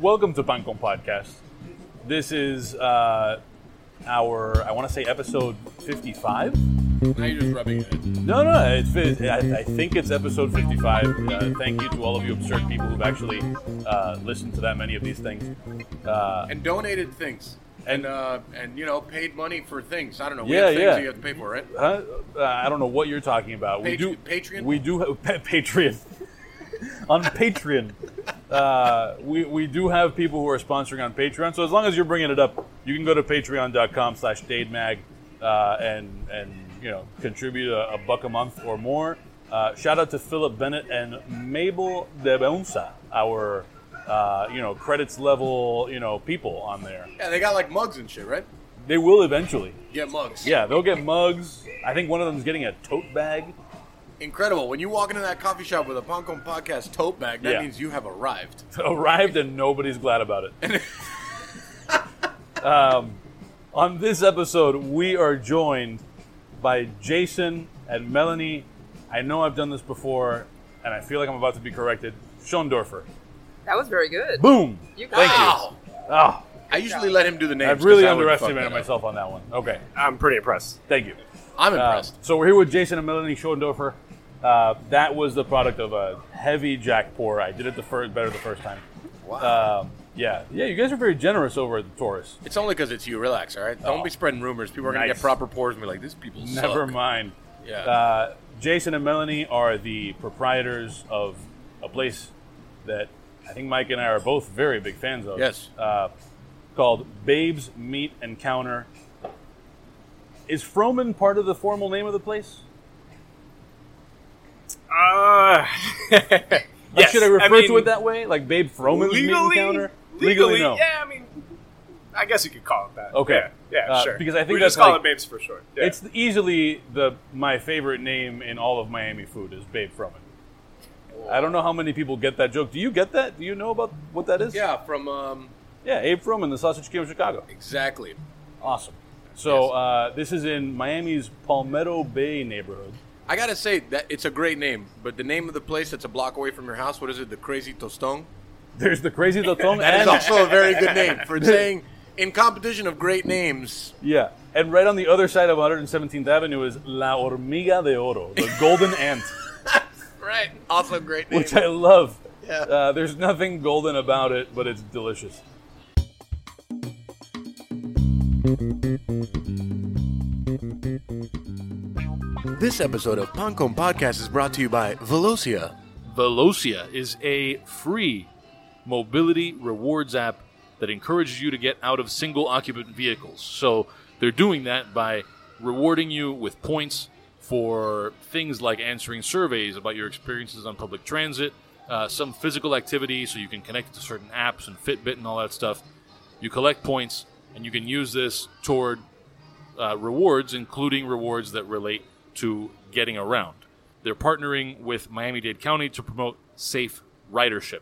welcome to Pancon Podcast. This is uh, our, I want to say, episode 55. Now you're just rubbing it. No, no, it's, it's, I, I think it's episode 55. Uh, thank you to all of you absurd people who've actually uh, listened to that many of these things. Uh, And donated things. And uh, and you know, paid money for things. I don't know. We Yeah, have things yeah. that you have to pay for, right? huh? Uh, I don't know what you're talking about. we do Patreon? We do have on Patreon. Uh, we we do have people who are sponsoring on Patreon. So as long as you're bringing it up, you can go to Patreon.com/slash DadeMag uh, and and you know contribute a, a buck a month or more. Uh, shout out to Philip Bennett and Mabel De Beunza, our uh, you know credits level you know people on there. Yeah, they got like mugs and shit, right? They will eventually. Get mugs. Yeah, they'll get mugs. I think one of them's getting a tote bag. Incredible. When you walk into that coffee shop with a Pancon Podcast tote bag, that Yeah. means you have arrived. Arrived and nobody's glad about it. um, on this episode, we are joined by Jason and Melanie. I know I've done this before, and I feel like I'm about to be corrected. Schondorfer. That was very good. Boom. You got Thank it. you. Wow. Oh, I usually let him do the names. I've really I would fuck underestimated that up. myself on that one. Okay, I'm pretty impressed. thank you. I'm Uh, impressed. so we're here with Jason and Melanie Schondorfer. Uh, that was the product of a heavy jack pour. I did it the first better the first time. wow. Um, yeah, yeah. You guys are very generous over at the Taurus. it's only because it's you. Relax, all right? Don't Oh. be spreading rumors. People are going to Nice. get proper pours and be like, "These people Never suck." mind. Yeah. Uh, Jason and Melanie are the proprietors of a place that I think Mike and I are both very big fans of. Yes. Uh, called Babes Meat and Counter. Is Froman part of the formal name of the place? Uh, yes, should I refer mean, to it that way? Like Babe Froman's Meat and legally, Counter? Legally, no. yeah. I mean, I guess you could call it that. Okay. Yeah, yeah, Uh, sure. because I think we that's just call like- it Babes for short. Yeah. It's easily the my favorite name in all of Miami food is Babe Froman. I don't know how many people get that joke. Do you get that? Do you know about what that is? yeah, from um, Yeah, Abe Froman, the Sausage King of Chicago. exactly. Awesome. So Yes. uh, this is in Miami's Palmetto Bay neighborhood. I gotta say that it's a great name, but the name of the place that's a block away from your house, what is it? The Crazy Tostón. There's the Crazy Tostón That is and also a very good name for saying in competition of great names. yeah, and right on the other side of 117th Avenue is La Hormiga de Oro, the golden ant, Right. Also great name. which I love. Yeah. Uh, there's nothing golden about it, but it's delicious. This episode of Pancon Podcast is brought to you by Velocia. Velocia is a free mobility rewards app that encourages you to get out of single occupant vehicles. So they're doing that by rewarding you with points for things like answering surveys about your experiences on public transit, uh, some physical activity so you can connect it to certain apps and Fitbit and all that stuff. You collect points and you can use this toward uh, rewards, including rewards that relate to getting around. They're partnering with Miami Dade County to promote safe ridership.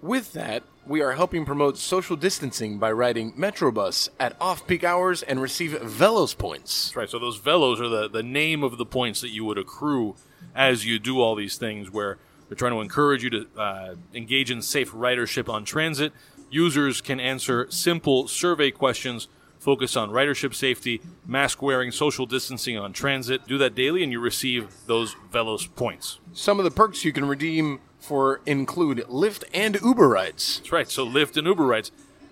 With that, we are helping promote social distancing by riding Metrobus at off peak hours and receive Velos points. That's right. So those velos are the, the name of the points that you would accrue as you do all these things where they're trying to encourage you to uh, engage in safe ridership on transit. Users can answer simple survey questions focused on ridership safety, mask wearing, social distancing on transit. Do that daily and you receive those Velos points. Some of the perks you can redeem for include Lyft and Uber rides. That's right. So Lyft and Uber rides.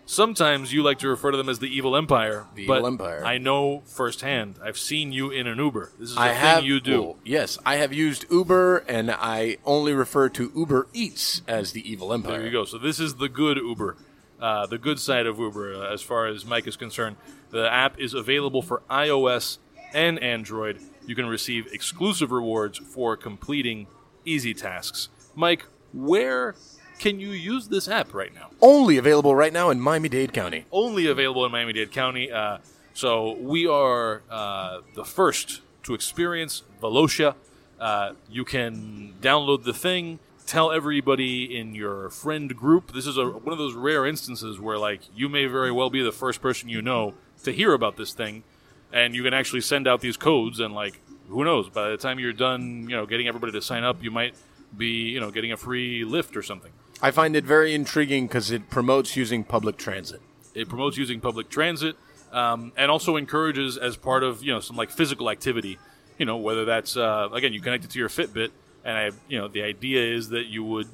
Sometimes you like to refer to them as the evil empire. The evil empire. I know firsthand. I've seen you in an Uber. This is a I thing have you do. well, yes, I have used Uber, and I only refer to Uber Eats as the evil empire. There you go. So this is the good Uber, uh, the good side of Uber, uh, as far as Mike is concerned. The app is available for iOS and Android. You can receive exclusive rewards for completing easy tasks. Mike, where can you use this app right now? Only available right now in Miami-Dade County. Only available in Miami-Dade County. Uh, so we are uh, the first to experience Velocia. Uh, you can download the thing. Tell everybody in your friend group. This is a, one of those rare instances where, like, you may very well be the first person you know to hear about this thing, and you can actually send out these codes. And like, who knows? By the time you're done, you know, getting everybody to sign up, you might be, you know, getting a free Lyft or something. I find it very intriguing because it promotes using public transit. It promotes using public transit um, and also encourages as part of you know some like physical activity. You know whether that's uh, again you connect it to your Fitbit, and I you know the idea is that you would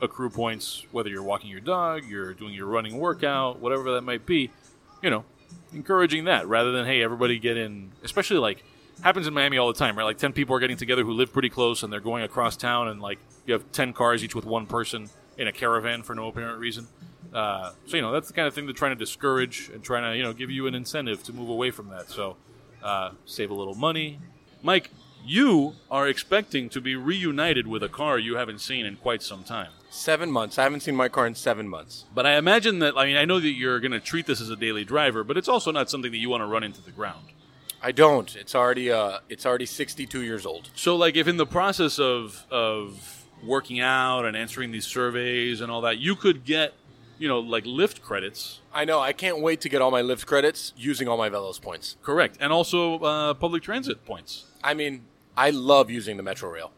accrue points whether you're walking your dog, you're doing your running workout, whatever that might be. You know, encouraging that rather than hey everybody get in, especially like happens in Miami all the time, right? Like ten people are getting together who live pretty close and they're going across town, and like you have ten cars each with one person in a caravan for no apparent reason. Uh, so you know that's the kind of thing they're trying to discourage and trying to you know give you an incentive to move away from that. So uh, save a little money. Mike, you are expecting to be reunited with a car you haven't seen in quite some time. Seven months. I haven't seen my car in seven months. But I imagine that I mean I know that you're going to treat this as a daily driver, but it's also not something that you want to run into the ground. I don't. It's already uh, it's already 62 years old. So, like, if in the process of of working out and answering these surveys and all that, you could get, you know, like Lyft credits. I know. I can't wait to get all my Lyft credits using all my Velos points. Correct, and also uh, public transit points. I mean, I love using the Metro Rail.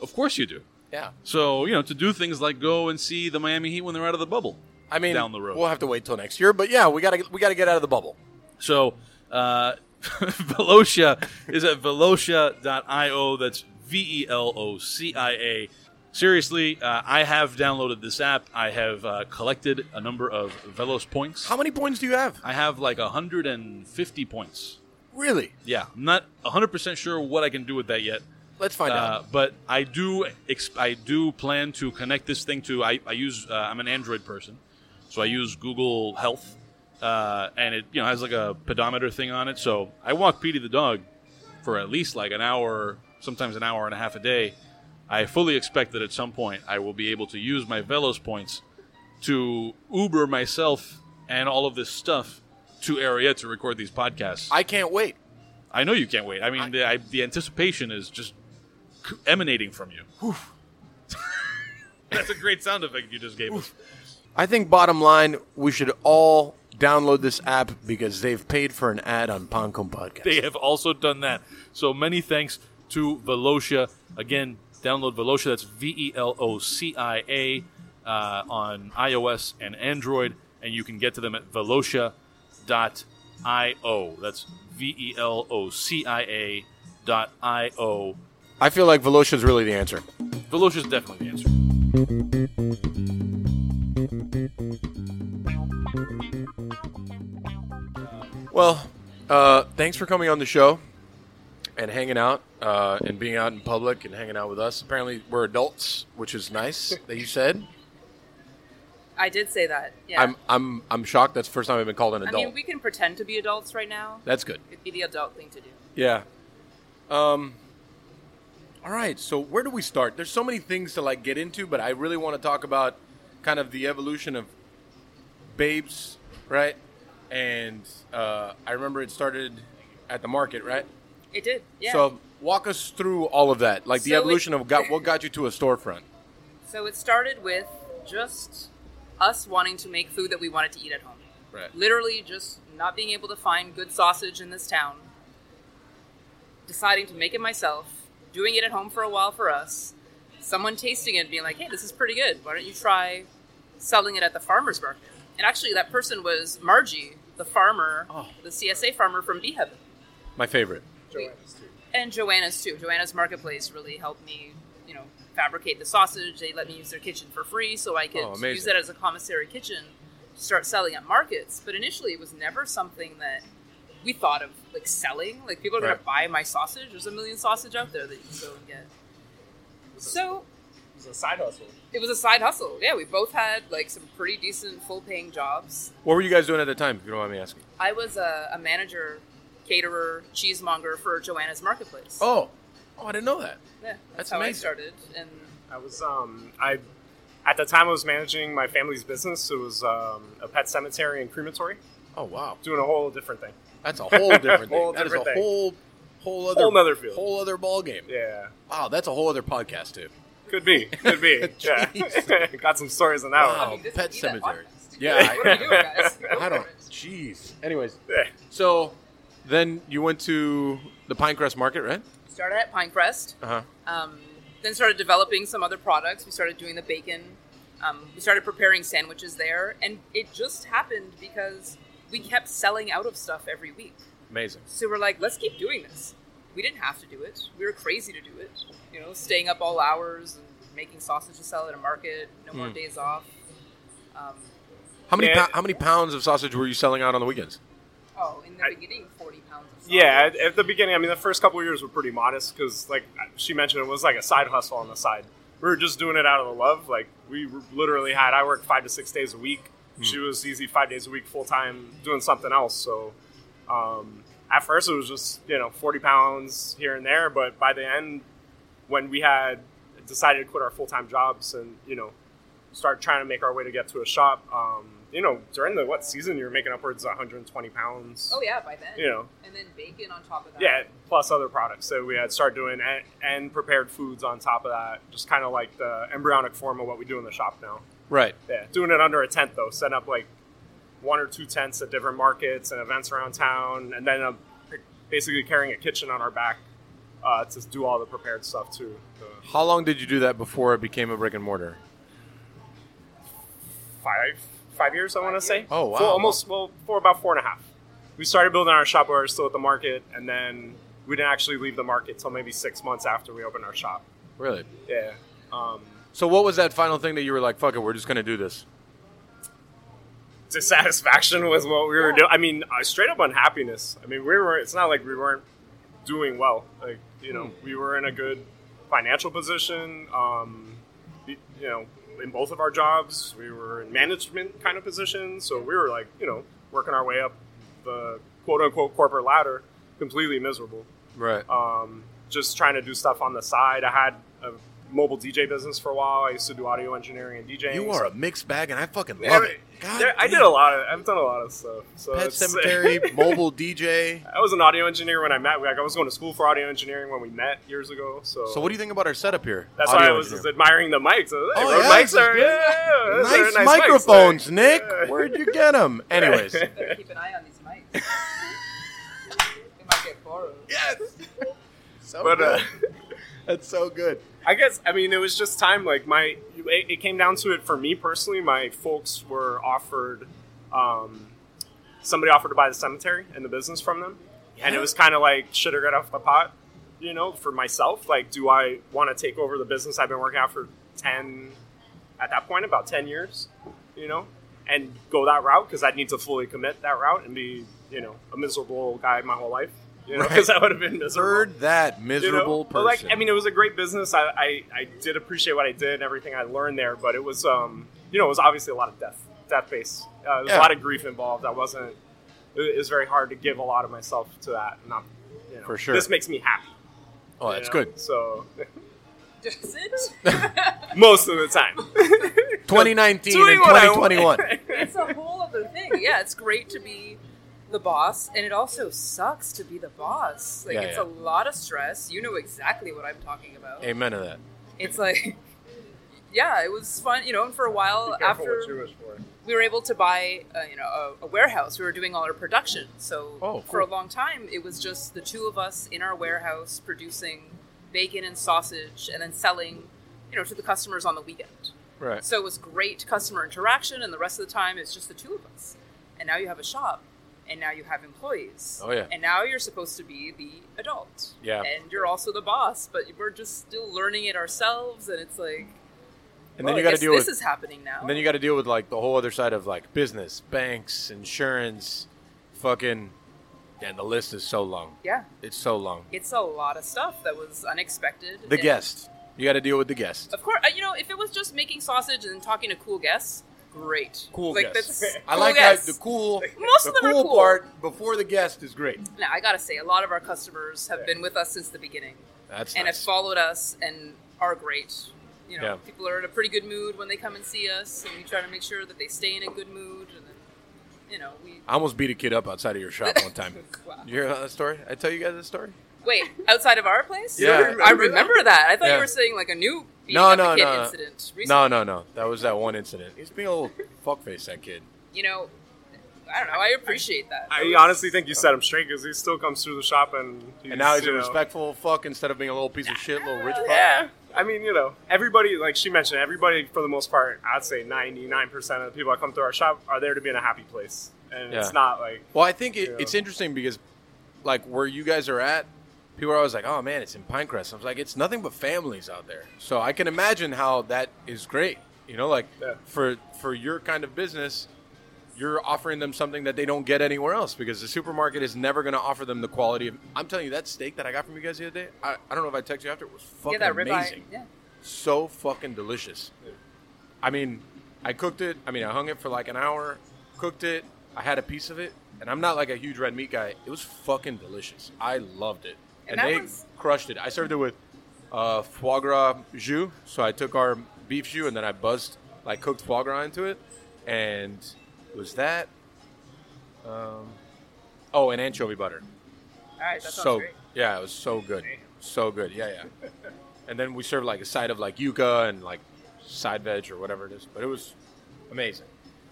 Of course, you do. Yeah. So, you know, to do things like go and see the Miami Heat when they're out of the bubble. I mean, Down the road. We'll have to wait till next year, but yeah, we gotta we gotta get out of the bubble. So, uh, Velocia is at velocia.io. That's V E L O C I A. Seriously, uh, I have downloaded this app. I have uh, collected a number of Velos points. How many points do you have? I have like 150 points. Really? Yeah, I'm not 100% sure what I can do with that yet. Let's find Uh, out. but I do ex- I do plan to connect this thing to I, I use uh, I'm an Android person, so I use Google Health, uh, and it you know has like a pedometer thing on it. So I walk Petey the dog for at least like an hour, sometimes an hour and a half a day. I fully expect that at some point I will be able to use my Velos points to Uber myself and all of this stuff to Ariete to record these podcasts. I can't wait. I know you can't wait. I mean, the, I, the anticipation is just emanating from you. That's a great sound effect you just gave us. I think bottom line, we should all download this app because they've paid for an ad on Pancon Podcast. They have also done that. So many thanks to Velocia. Again, download Velocia. That's V E L O C I A uh, on iOS and Android, and you can get to them at velocia.io. That's V E L O C I A dot I O. I feel like Velocia is really the answer. Velocia is definitely the answer. Well, uh, thanks for coming on the show and hanging out uh, and being out in public and hanging out with us. Apparently, we're adults, which is nice that you said. I did say that. Yeah. I'm I'm I'm shocked. That's the first time I've been called an adult. I mean, we can pretend to be adults right now. That's good. It'd be the adult thing to do. Yeah. Um. All right. So where do we start? There's so many things to like get into, but I really want to talk about kind of the evolution of babes, right? And uh, I remember it started at the market, right? It did. Yeah. So walk us through all of that, like the So it- evolution of got, what got you to a storefront. So it started with just us wanting to make food that we wanted to eat at home. Right. Literally just not being able to find good sausage in this town. Deciding to make it myself, doing it at home for a while for us. Someone tasting it being like, hey, this is pretty good. Why don't you try selling it at the farmer's market? And actually, that person was Margie, the farmer, Oh. the CSA farmer from Bee Heaven. My favorite. And Joanna's too. Joanna's Marketplace really helped me, you know, fabricate the sausage. They let me use their kitchen for free, so I could Oh, use that as a commissary kitchen to start selling at markets. But initially, it was never something that we thought of like selling. Like people are Right. gonna buy my sausage. There's a million sausage out there that you can go and get. So It was a side hustle. it was a side hustle. Yeah, we both had like some pretty decent full paying jobs. What were you guys doing at the time? If you don't mind me asking. I was a, a manager, caterer, cheesemonger for Joanna's Marketplace. Oh, oh, I didn't know that. yeah, that's, that's how I started. And I was um I at the time I was managing my family's business. It was um, a pet cemetery and crematory, Oh wow, doing a whole different thing. that's a whole different thing. Whole That is different a thing. whole, whole other, Whole other field. whole other ball game. Yeah, Wow, that's a whole other podcast too. could be, could be. yeah, got some stories on that Wow. one. this Pet cemetery. podcast. Yeah, What are you guys? I don't. Jeez. Anyways, Yeah. so then you went to the Pinecrest Market, right? Started at Pinecrest. Uh huh. Um, then started developing some other products. We started doing the bacon. Um, we started preparing sandwiches there, and it just happened because we kept selling out of stuff every week. Amazing. So we're like, let's keep doing this. We didn't have to do it. We were crazy to do it. You know, staying up all hours and making sausage to sell at a market, no more days off. Um, How many Yeah. pou- how many pounds of sausage were you selling out on the weekends? Oh, in the I- beginning, 40 pounds of. Yeah, at, at the beginning, I mean, the first couple of years were pretty modest because, like she mentioned, it was like a side hustle on the side. We were just doing it out of the love. Like we literally had, I worked five to six days a week. She was easy five days a week, full time, doing something else. So um, at first, it was just you know forty pounds here and there, but by the end, when we had decided to quit our full time jobs and you know start trying to make our way to get to a shop, um, you know, during the what season, you were making upwards of 120 pounds. Oh, yeah, by then. You know, And then bacon on top of that. yeah, plus other products So we had started doing and, and prepared foods on top of that. Just kind of like the embryonic form of what we do in the shop now. Right. Yeah, doing it under a tent though, setting up like one or two tents at different markets and events around town, and then uh, basically carrying a kitchen on our back uh, to do all the prepared stuff too. How long did you do that before it became a brick and mortar? five five years, I want to say. Oh, wow. Almost well for about four and a half. We started building our shop while we were still at the market, and then we didn't actually leave the market till maybe six months after we opened our shop. Really? Yeah. Um, So what was that final thing that you were like, fuck it, we're just gonna do this? dissatisfaction with what we were doing. I mean, uh, straight up unhappiness. I mean, we were. It's not like we weren't doing well. Like you know, we were in a good financial position. Um, you know, in both of our jobs, we were in management kind of positions. So we were like, you know, working our way up the quote unquote corporate ladder, completely miserable. Right. Um, just trying to do stuff on the side. I had a mobile DJ business for a while. I used to do audio engineering and DJing. you are a mixed bag, and I fucking love but- it. God there- I did a lot of. I've done a lot of stuff. So Pet it's- Cemetery, mobile DJ. I was an audio engineer when I met. Like I was going to school for audio engineering when we met years ago. So, So what do you think about our setup here? That's Audio why I was just admiring the mics. Was like, Oh, yeah, mics are good. yeah, those are nice, microphones, like, Nick. yeah. Where'd you get them? Anyways. Keep an eye on these mics. they might get borrowed. yes. So But uh, That's so good. I guess I mean it was just time. Like my, it, it came down to it for me personally. My folks were offered, um, somebody offered to buy the cemetery and the business from them, and it was kind of like should I get off the pot, you know, for myself. Like, do I want to take over the business I've been working out for ten, at that point about ten years, you know, and go that route because I'd need to fully commit that route and be, you know, a miserable guy my whole life, you know, Right. because I would have been miserable Heard that you know? miserable But, like. I mean, it was a great business. I, I, I did appreciate what I did and everything I learned there, but it was um you know it was obviously a lot of death death based. Uh, there was Yeah. a lot of grief involved. I wasn't. It, it was very hard to give a lot of myself to that. Not you know, For sure. This makes me happy. oh, that's know? good. So Does it? most of the time, 2019 and what I want. 2021. it's a whole other thing. Yeah, it's great to be the boss, and it also sucks to be the boss. Like, Yeah, it's yeah. a lot of stress. You know exactly what I'm talking about. Amen to that. It's like, yeah, it was fun, you know, and for a while Careful what after you wish for. we were able to buy, uh, you know, a, a warehouse. We were doing all our production. So Oh, for a long time, it was just the two of us in our warehouse producing bacon and sausage, and then selling, you know, to the customers on the weekend. Right. So it was great customer interaction, and the rest of the time it's just the two of us. And now you have a shop, and now you have employees. Oh, yeah. And now you're supposed to be the adult. Yeah. And you're also the boss, but we're just still learning it ourselves, and it's like. And well, then you got to deal this with is happening now. And then you got to deal with like the whole other side of like business, banks, insurance, fucking, and the list is so long. yeah, It's so long. it's a lot of stuff that was unexpected. The guest, you got to deal with the guest. Of course, uh, you know, if it was just making sausage and talking to cool guests, great. Cool like, guest. That's, I cool like guests. that. The cool, Most the of them are cool cool. part before the guest is great. Now, I gotta say, a lot of our customers have been with us since the beginning. That's and have followed us and are great. You know, Yeah. people are in a pretty good mood when they come and see us, and we try to make sure that they stay in a good mood. And then, you know, we I almost beat a kid up outside of your shop one time. Wow. You hear that story? I tell you guys that story? wait outside of our place. Yeah. I remember remember that. I thought Yeah. you were saying like a new beating No, no, kid no. incident. Recently. No, no, no. That was that one incident. He's being a little fuckface, that kid. You know, I don't know. I appreciate that. It I was- honestly think you set him straight because he still comes through the shop and he's, And now he's a know- respectful fuck instead of being a little piece of shit, little rich fuck. Yeah, I mean, you know, everybody, like she mentioned, everybody for the most part, I'd say 99% of the people that come through our shop are there to be in a happy place. And Yeah. it's not like, Well, I think it, it's interesting because, like, where you guys are at, people are always like, "Oh man, it's in Pinecrest." I was like, "It's nothing but families out there." So I can imagine how that is great. You know, like Yeah. for for your kind of business, you're offering them something that they don't get anywhere else because the supermarket is never going to offer them the quality of. I'm telling you, that steak that I got from you guys the other day, I, I don't know if I texted you after, it was fucking yeah, that amazing Yeah. so fucking delicious. I mean, I cooked it. I mean, I hung it for like an hour, cooked it. I had a piece of it, and I'm not like a huge red meat guy. It was fucking delicious. I loved it, and, And they crushed it. I served it with uh, foie gras jus. So I took our beef jus and then I buzzed like cooked foie gras into it, and it was that. Um, oh, and anchovy butter All right, that so great. yeah, it was so good, so good. Yeah, yeah. and then we served like a side of like yuca and like side veg or whatever it is, but it was amazing.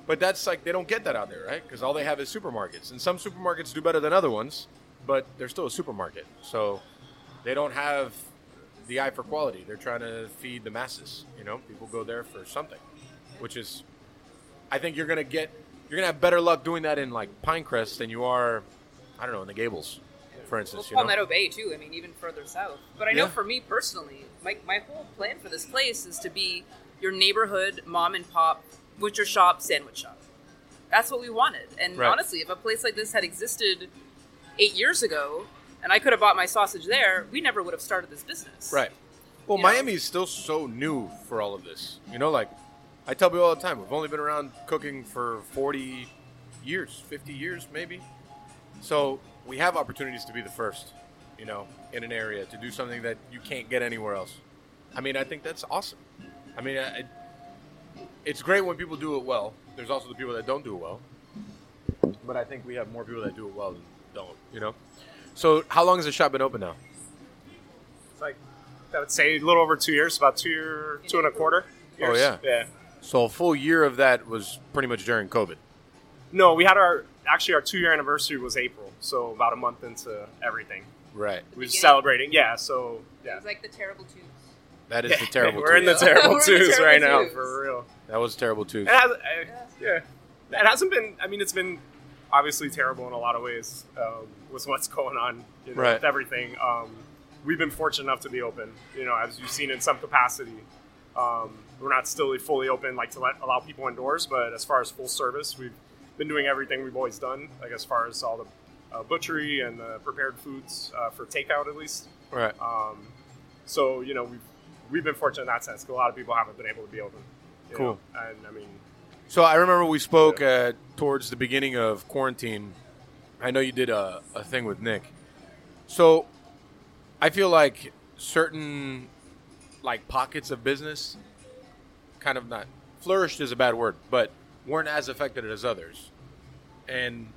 But that's like they don't get that out there, right? Because all they have is supermarkets, and some supermarkets do better than other ones, but they're still a supermarket, so they don't have the eye for quality. They're trying to feed the masses. You know, people go there for something, which is, I think you're gonna get, you're gonna have better luck doing that in like Pinecrest than you are, I don't know, in the Gables, for Well, instance. you know? Palmetto Bay too. I mean, even further south. But I know Yeah. for me personally, my my whole plan for this place is to be your neighborhood mom and pop butcher shop, sandwich shop. That's what we wanted. And Right. honestly, if a place like this had existed eight years ago, and I could have bought my sausage there, we never would have started this business. Right. Well, You know? Miami is still so new for all of this. You know, like I tell people all the time, we've only been around cooking for 40 years, 50 years maybe. So we have opportunities to be the first, you know, in an area to do something that you can't get anywhere else. I mean, I think that's awesome. I mean, I, it's great when people do it well. There's also the people that don't do it well. But I think we have more people that do it well than don't, you know? So, how long has the shop been open now? it's like, I would say a little over two years, about two year, two and a quarter years. Oh, yeah. Yeah. So a full year of that was pretty much during COVID. No, we had our, actually, our two year anniversary was April. So about a month into everything. Right. We was Beginning. celebrating. Yeah. So, It yeah. was like the terrible twos. That is the terrible. We're in the twos. terrible We're in the twos terrible right now, twos. for real. that was terrible too. It has, uh, yeah, it hasn't been. I mean, it's been obviously terrible in a lot of ways um, with what's going on, you know, Right. with everything. Um, we've been fortunate enough to be open, you know, as you've seen in some capacity. Um, we're not still fully open, like to let allow people indoors, but as far as full service, we've been doing everything we've always done, like as far as all the uh, butchery and the prepared foods uh, for takeout, at least. Right. Um, so you know we've we've been fortunate in that sense. 'cause a lot of people haven't been able to be open. Cool. know, And I mean, So I remember we spoke uh, towards the beginning of quarantine. I know you did a, a thing with Nick. So I feel like certain like pockets of business kind of not flourished is a bad word, but weren't as affected as others. And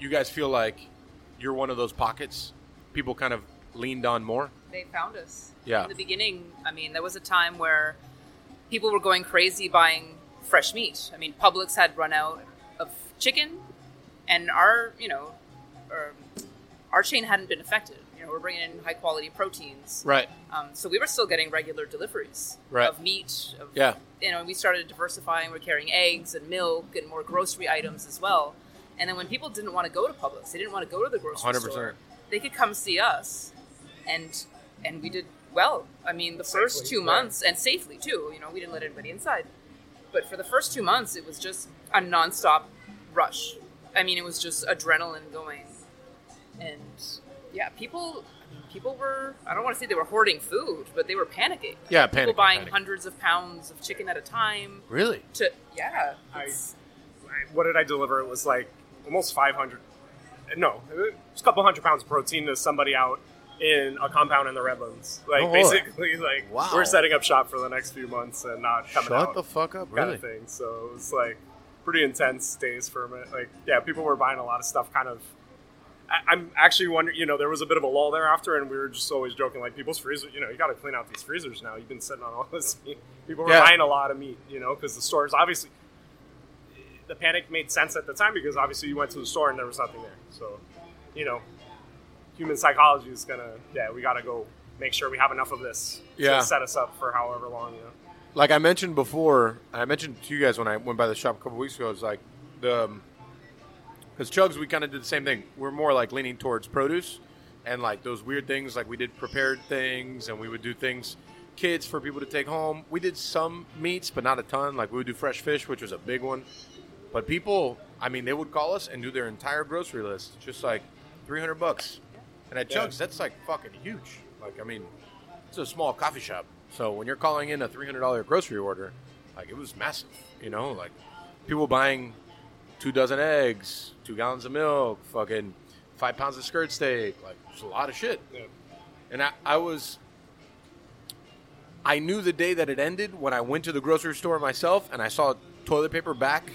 you guys feel like you're one of those pockets people kind of leaned on more? They found us. Yeah. In the beginning, I mean, there was a time where people were going crazy buying fresh meat. I mean, Publix had run out of chicken, and our, you know, our, our chain hadn't been affected. You know, we're bringing in high quality proteins. Right. Um, so we were still getting regular deliveries Right. of meat. Of, Yeah. You know, we started diversifying. We're carrying eggs and milk and more grocery items as well. And then when people didn't want to go to Publix, they didn't want to go to the grocery 100%. store. They could come see us, and and we did well. I mean, the first two yeah. months and safely too. You know, we didn't let anybody inside. But for the first two months, it was just a nonstop rush. I mean, it was just adrenaline going, and yeah, people people were I don't want to say they were hoarding food, but they were panicking. Yeah, people buying panicking. hundreds of pounds of chicken at a time. Really? To yeah, I- it's- what did I deliver? It was like almost 500. No, it was a couple hundred pounds of protein to somebody out in a compound in the Redlands. Like Oh, basically, like Wow. we're setting up shop for the next few months and not coming Shut out. the fuck up, kind really? of thing. So it was like pretty intense days for a minute. Like, yeah, people were buying a lot of stuff. Kind of. I, I'm actually wondering. You know, there was a bit of a lull thereafter, and we were just always joking like people's freezers, You know, you got to clean out these freezers now. You've been sitting on all this meat. People were Yeah. buying a lot of meat. You know, because the stores obviously. The panic made sense at the time because obviously you went to the store and there was nothing there. So, you know, human psychology is gonna. Yeah, we got to go make sure we have enough of this Yeah. to set us up for however long. You know. like I mentioned before, I mentioned to you guys when I went by the shop a couple weeks ago. It's like the um, because Chugs, we kind of did the same thing. We're more like leaning towards produce and like those weird things. Like we did prepared things, and we would do things kids for people to take home. We did some meats, but not a ton. Like we would do fresh fish, which was a big one. But people, I mean, they would call us and do their entire grocery list, just like three hundred bucks. And at Yeah. Chugs, that's like fucking huge. Like I mean, it's a small coffee shop. So when you're calling in a three hundred dollar grocery order, like it was massive. You know, like people buying two dozen eggs, two gallons of milk, fucking five pounds of skirt steak. Like it's a lot of shit. Yeah. And I, I was, I knew the day that it ended when I went to the grocery store myself and I saw toilet paper back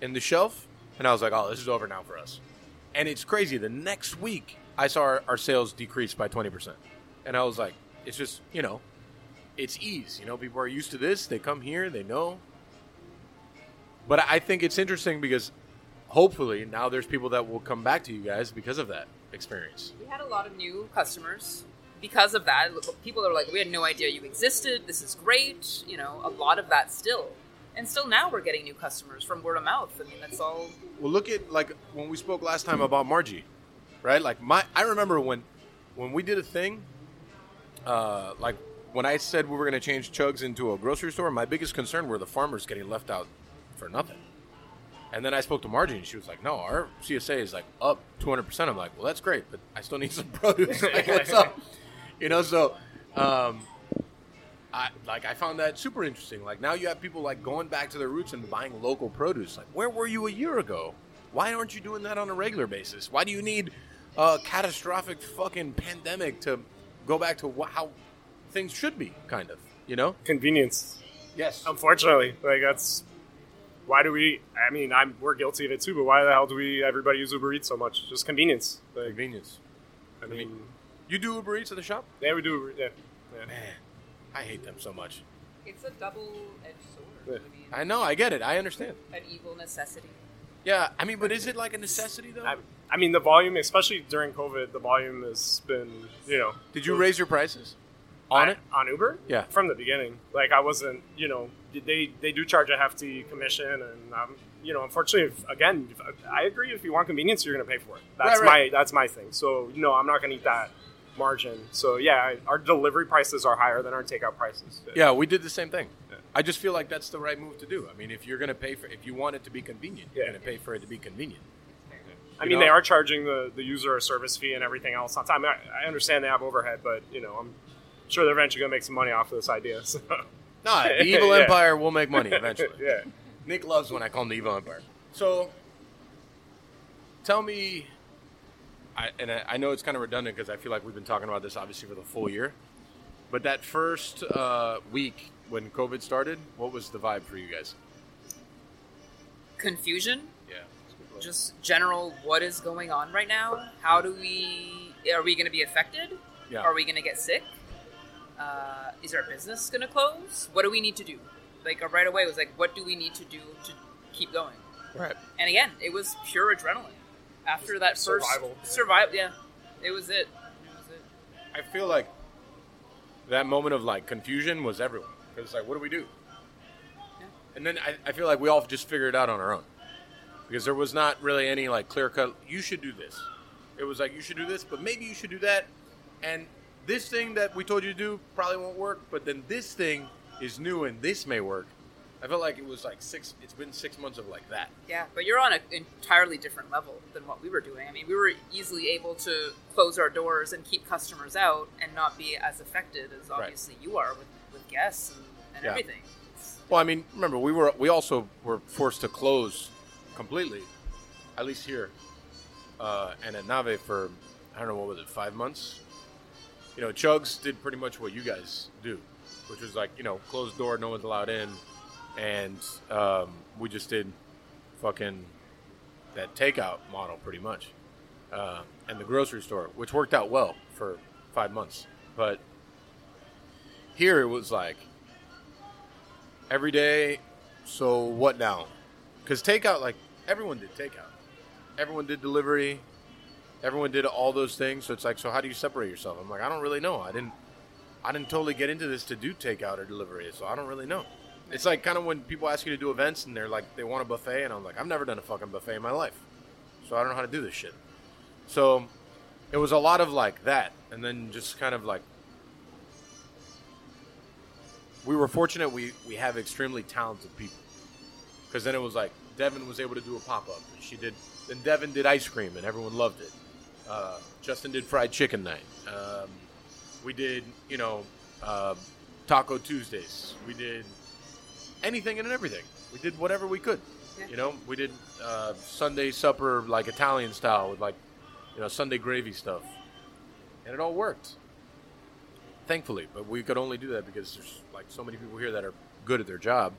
in the shelf, and I was like, oh, this is over now for us. And it's crazy. The next week, I saw our, our sales decrease by 20%. And I was like, it's just, you know, it's ease. You know, people are used to this. They come here, they know. But I think it's interesting because hopefully now there's people that will come back to you guys because of that experience. We had a lot of new customers because of that. People are like, we had no idea you existed. This is great. You know, a lot of that still. And still now we're getting new customers from word of mouth. I mean, that's all. Well, look at like when we spoke last time about Margie, right? Like my, I remember when, when we did a thing, uh, like when I said we were going to change Chugs into a grocery store. My biggest concern were the farmers getting left out for nothing. And then I spoke to Margie, and she was like, "No, our CSA is like up 200." percent I'm like, "Well, that's great, but I still need some produce. like, what's up?" You know, so. Um, I like I found that super interesting. Like now you have people like going back to their roots and buying local produce. Like where were you a year ago? Why aren't you doing that on a regular basis? Why do you need a catastrophic fucking pandemic to go back to wh- how things should be? Kind of, you know? Convenience. Yes. Unfortunately, like that's why do we? I mean, I'm we're guilty of it too. But why the hell do we? Everybody use Uber Eats so much? Just convenience. Like, Convenience. I mean, You do Uber Eats at the shop? yeah, we do. Uber- Yeah, yeah. Man, I hate them so much. It's a double-edged sword. I mean, I know. I get it. I understand. an evil necessity. Yeah. I mean, but is it like a necessity though? I, I mean, the volume, especially during COVID, the volume has been, you know. Did you raise your prices on I- it? on Uber? Yeah. from the beginning. Like I wasn't, you know, they they do charge a hefty commission, and um, you know, unfortunately, if, again, if, I agree. If you want convenience, you're going to pay for it. That's Right, right. my that's my thing. So no, I'm not going to eat that margin. So yeah, our delivery prices are higher than our takeout prices. Yeah, we did the same thing. I just feel like that's the right move to do. I mean, if you're going to pay for, if you want it to be convenient, you're Yeah. going to pay for it to be convenient. I You mean, know? they are charging the, the user a service fee and everything else on time. I, I understand they have overhead, but you know, I'm sure they're eventually going to make some money off of this idea. So. No, the evil Yeah. empire will make money eventually. yeah. Nick loves when I call him the evil empire. So, tell me, I, and I, I know it's kind of redundant because I feel like we've been talking about this obviously for the full year, but that first uh, week when COVID started, what was the vibe for you guys? Confusion. Yeah. Just general. What is going on right now? How do we? Are we going to be affected? Yeah. Are we going to get sick? Uh, is our business going to close? What do we need to do? Like uh, right away, it was like, what do we need to do to keep going? Right. And again, it was pure adrenaline. After that first Survival. survival, yeah, it was it. It was it. I feel like that moment of like confusion was everyone. Because it's like, what do we do? Yeah. And then I, I feel like we all just figured it out on our own. Because there was not really any like clear cut, you should do this. It was like, you should do this, but maybe you should do that. And this thing that we told you to do probably won't work, but then this thing is new and this may work. I felt like it was like six, it's been six months of like that. Yeah, but you're on an entirely different level than what we were doing. I mean, we were easily able to close our doors and keep customers out and not be as affected as Right. obviously you are with guests and, and Yeah. everything. Well, I mean, remember we were we also were forced to close completely, at least here, uh, and at Nave for I don't know what was it five months. You know, Chugs did pretty much what you guys do, which was like you know closed door, no one's allowed in, and um, we just did fucking that takeout model pretty much, uh, and the grocery store, which worked out well for five months, but here it was like every day. So what now? Because takeout, like everyone did takeout, everyone did delivery, everyone did all those things. So it's like, so how do you separate yourself? I'm like, I don't really know. I didn't. I didn't totally get into this to do takeout or delivery, so I don't really know. It's like kind of when people ask you to do events and they're like they want a buffet, and I'm like, I've never done a fucking buffet in my life, so I don't know how to do this shit. So it was a lot of like that, and then just kind of like we were fortunate we we have extremely talented people because then it was like Devin was able to do a pop up. She did. Then Devin did ice cream, and everyone loved it. Uh, Justin did fried chicken night. Um, we did, you know, uh, Taco Tuesdays. We did anything and everything. We did whatever we could. Yeah. You know, we did uh, Sunday supper like Italian style with like, you know, Sunday gravy stuff, and it all worked. Thankfully, but we could only do that because there's like so many people here that are good at their job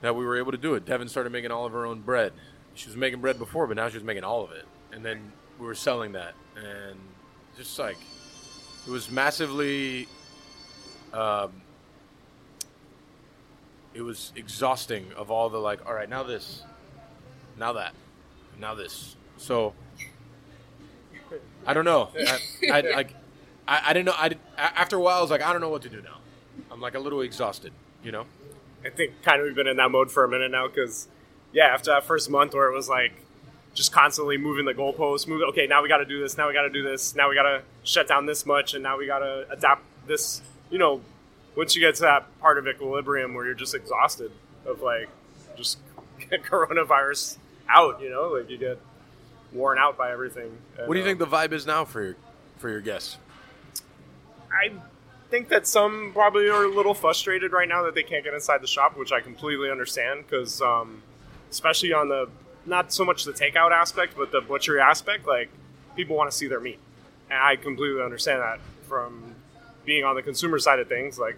that we were able to do it. Devin started making all of her own bread. She was making bread before, but now she's making all of it, and then we were selling that, and just like it was massively. Um, it was exhausting of all the like. All right, now this, now that, now this. So I don't know. I, I like. I, I didn't know. I did, after a while, I was like, I don't know what to do now. I'm like a little exhausted. You know. I think kind of we've been in that mode for a minute now because, yeah, after that first month where it was like just constantly moving the goalposts, moving. Okay, now we got to do this. Now we got to do this. Now we got to shut down this much, and now we got to adapt this. You know, once you get to that part of equilibrium where you're just exhausted of like just coronavirus out. You know, like you get worn out by everything. What do you And, think um, the vibe is now for your for your guests? I think that some probably are a little frustrated right now that they can't get inside the shop, which I completely understand because, um, especially on the not so much the takeout aspect, but the butchery aspect, like people want to see their meat, and I completely understand that from being on the consumer side of things. Like,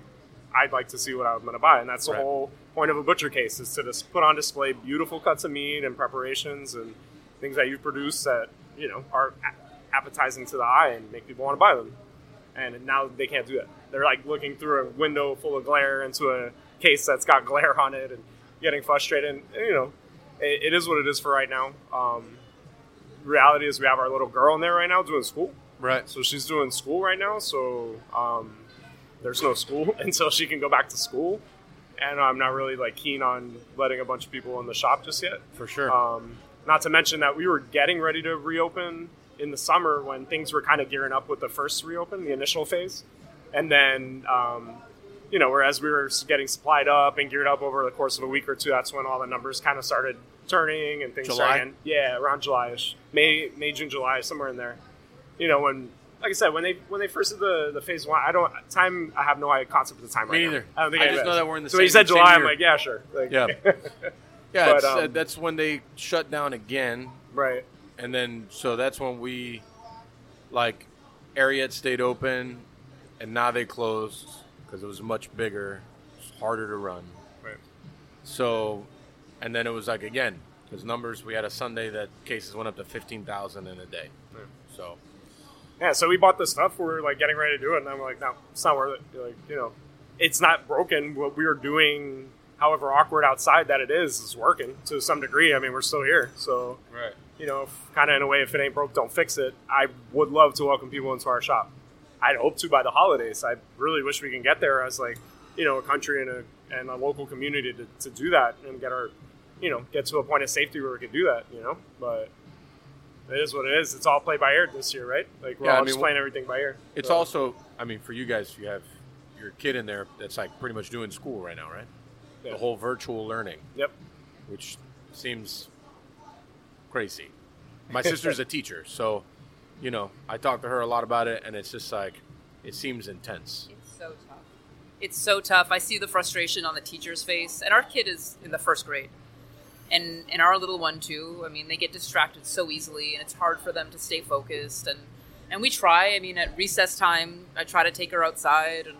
I'd like to see what I'm going to buy, and that's the whole point of a butcher case is to just put on display beautiful cuts of meat and preparations and things that you produce that you know are appetizing to the eye and make people want to buy them and now they can't do that. They're like looking through a window full of glare into a case that's got glare on it and getting frustrated. And, you know, it, it is what it is for right now. Um, reality is we have our little girl in there right now doing school. Right. So she's doing school right now. So um, there's no school until she can go back to school. And I'm not really like keen on letting a bunch of people in the shop just yet. For sure. Um, not to mention that we were getting ready to reopen in the summer when things were kind of gearing up with the first reopen, the initial phase, and then um, you know, whereas we were getting supplied up and geared up over the course of a week or two, that's when all the numbers kind of started turning and things July? started. Yeah, around July-ish, May, May, June, July, somewhere in there. You know, when like I said, when they when they first did the the phase one, I don't time. I have no concept of the time Me right neither. now. I don't think I I just know that we're in the So when you said same July, I'm like, yeah, sure. Like, Yeah. Yeah, But, uh, um, that's when they shut down again, right. And then so that's when we, like, Ariete stayed open, and now they closed because it was much bigger, it's harder to run. Right. So, and then it was like again because numbers. We had a Sunday that cases went up to fifteen thousand in a day. Right. So Yeah, so we bought the stuff. We were like getting ready to do it, and I'm like, no, it's not worth it. Like, you know, it's not broken. What we were doing, however awkward outside that it is, is working to some degree. I mean, we're still here, so right. You know, kind of in a way, if it ain't broke, don't fix it. I would love to welcome people into our shop. I'd hope to by the holidays. I really wish we can get there as like, you know, a country and a and a local community to, to do that and get our, you know, get to a point of safety where we can do that. You know, but. It is what it is. It's all played by ear this year, right? Like we're Yeah, I all mean, just playing everything by ear. It's So- also, I mean, for you guys, you have your kid in there that's like pretty much doing school right now, right? Yeah. The whole virtual learning, Yep. which seems crazy. My sister's a teacher, so you know, I talk to her a lot about it, and it's just like it seems intense. It's so tough. It's so tough. I see the frustration on the teacher's face, and our kid is in the first grade, and and our little one too. I mean, they get distracted so easily, and it's hard for them to stay focused. and And we try. I mean, at recess time, I try to take her outside and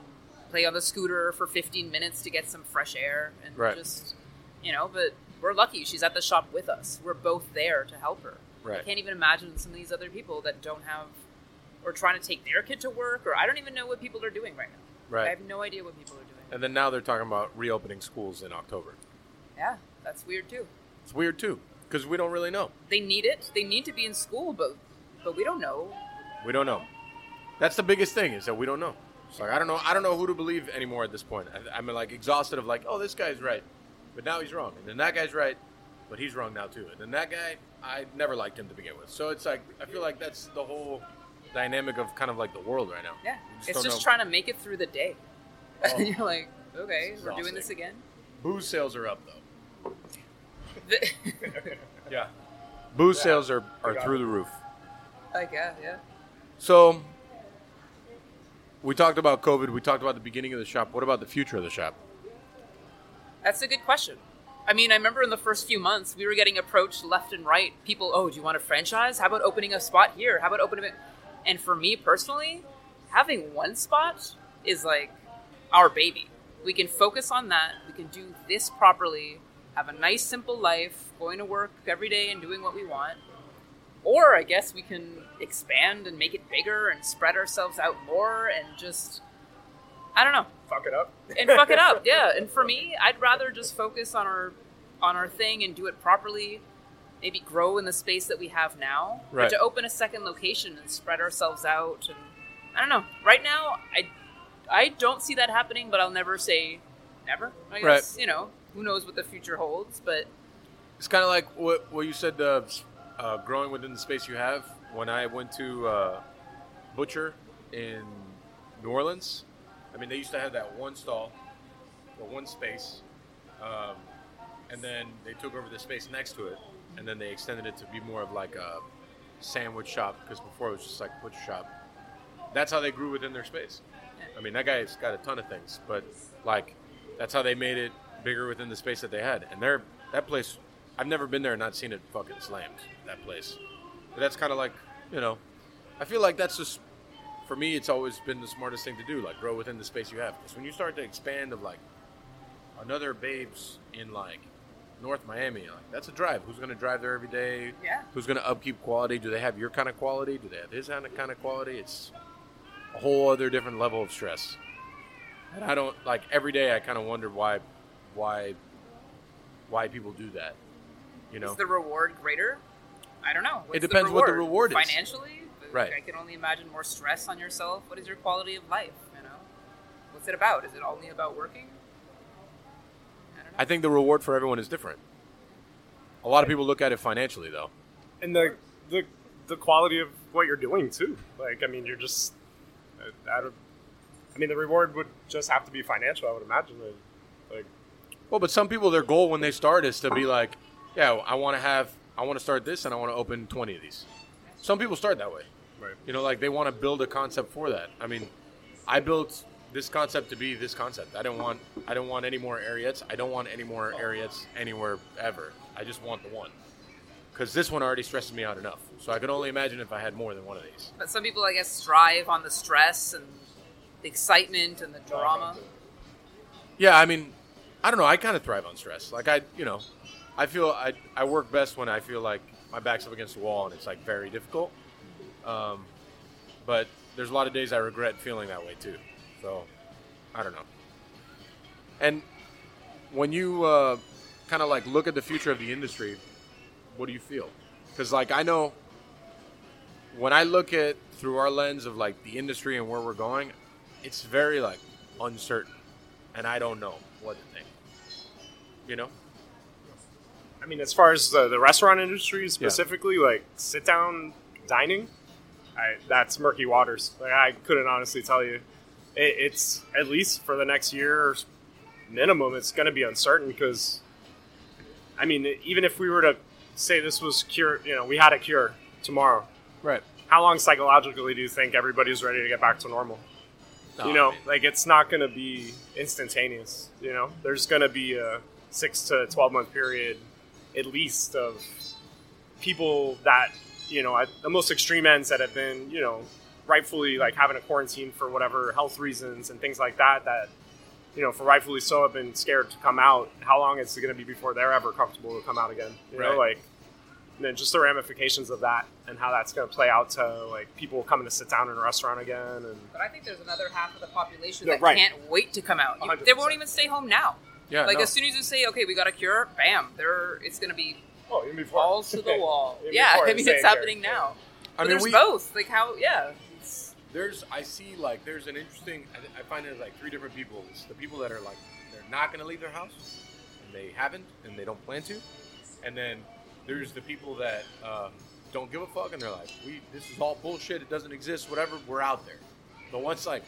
play on the scooter for 15 minutes to get some fresh air, and Right. just you know. But we're lucky; she's at the shop with us. We're both there to help her. I can't even imagine some of these other people that don't have, or trying to take their kid to work, or I don't even know what people are doing right now. Right. I have no idea what people are doing. And then now they're talking about reopening schools in October. Yeah, that's weird too. It's weird too, because we don't really know. They need it. They need to be in school, but but we don't know. We don't know. That's the biggest thing is that we don't know. It's like I don't know. I don't know who to believe anymore at this point. I, I'm like exhausted of like, oh, this guy's right, but now he's wrong, and then that guy's right, but he's wrong now too, and then that guy, I never liked him to begin with. So it's like I feel like that's the whole dynamic of kind of like the world right now. Yeah, You it's just know- trying to make it through the day. Oh. And you're like, okay, we're doing this again. Booze sales are up though. The- Yeah, booze Yeah. sales are, are through it. the roof. like yeah, yeah. So we talked about COVID. We talked about the beginning of the shop. What about the future of the shop? That's a good question. I mean, I remember in the first few months, we were getting approached left and right. People, oh, do you want a franchise? How about opening a spot here? How about opening it? And for me personally, having one spot is like our baby. We can focus on that. We can do this properly, have a nice, simple life, going to work every day and doing what we want. Or I guess we can expand and make it bigger and spread ourselves out more and just, I don't know, Fuck it up. and fuck it up. Yeah. And for me, I'd rather just focus on our on our thing and do it properly. Maybe grow in the space that we have now. Right. But to open a second location and spread ourselves out and I don't know. Right now, I I don't see that happening, but I'll never say never. I guess you know who knows what the future holds. But It's kind of like what, what you said, uh, uh, growing within the space you have. When I went to uh, Butcher in New Orleans, I mean, they used to have that one stall, or one space, um, and then they took over the space next to it, and then they extended it to be more of like a sandwich shop, because before it was just like a butcher shop. That's how they grew within their space. I mean, that guy's got a ton of things, but like, that's how they made it bigger within the space that they had. And they're that place, I've never been there and not seen it fucking slammed. That place, but that's kind of like, you know, I feel like that's just for me. It's always been the smartest thing to do, like grow within the space you have. Because when you start to expand of like another Babes in like North Miami, like that's a drive. Who's going to drive there every day? Yeah. Who's going to upkeep quality? Do they have your kind of quality? Do they have his kind of kind of quality? It's a whole other different level of stress. And I don't like every day. I kind of wonder why, why, why people do that. You know, is the reward greater? I don't know. What's depends what the reward is. Financially, Right. I can only imagine more stress on yourself. What is your quality of life? You know, what's it about? Is it only about working? I don't know. I think the reward for everyone is different. A lot of people look at it financially, though. and the the the quality of what you're doing too. Like, I mean, you're just I, I don't. I mean, the reward would just have to be financial. I would imagine. Like, Well, but some people, their goal when they start is to be like, yeah, I want to have, I want to start this, and I want to open twenty of these. Some people start that way. Right. You know, like they want to build a concept for that. I mean, I built this concept to be this concept. I don't want I don't want any more Arietes. I don't want any more Arietes anywhere ever. I just want the one. Because this one already stresses me out enough. So I could only imagine if I had more than one of these. But some people, I guess, thrive on the stress and the excitement and the drama. Yeah, I mean, I don't know. I kind of thrive on stress. Like I, you know, I feel I I work best when I feel like my back's up against the wall and it's like very difficult. Um, but there's a lot of days I regret feeling that way too. So I don't know. And when you uh, kind of like look at the future of the industry, what do you feel? Because like I know when I look at through our lens of like the industry and where we're going, it's very like uncertain, and I don't know what to think. You know? I mean, as far as the, the restaurant industry specifically, like sit down dining, I, that's murky waters. Like I couldn't honestly tell you. It, it's at least for the next year minimum. It's going to be uncertain because, I mean, even if we were to say this was cure, you know, we had a cure tomorrow. Right. How long psychologically do you think everybody's ready to get back to normal? you know, like it's not going to be instantaneous. You know, there's going to be a six to twelve month period, at least, of people that you know at the most extreme ends that have been you know rightfully like having a quarantine for whatever health reasons and things like that. That you know, for rightfully so, have been scared to come out. How long is it going to be before they're ever comfortable to come out again? You know, Right. like. And then just the ramifications of that and how that's going to play out to like people coming to sit down in a restaurant again and But I think there's another half of the population Yeah, that right. can't wait to come out. You- they won't even stay home now. Yeah. like no. as soon as you say, "Okay, we got a cure," bam, there it's going to be oh, even before balls to the wall. Yeah, I mean same it's here. happening now. I But mean, there's we- both. Like how? Yeah. There's I see like there's an interesting. I, I find there's like three different people. It's the people that are like they're not going to leave their house, and they haven't, and they don't plan to, and then there's the people that um, don't give a fuck, and they're like, we this is all bullshit. It doesn't exist. Whatever. We're out there. But once like,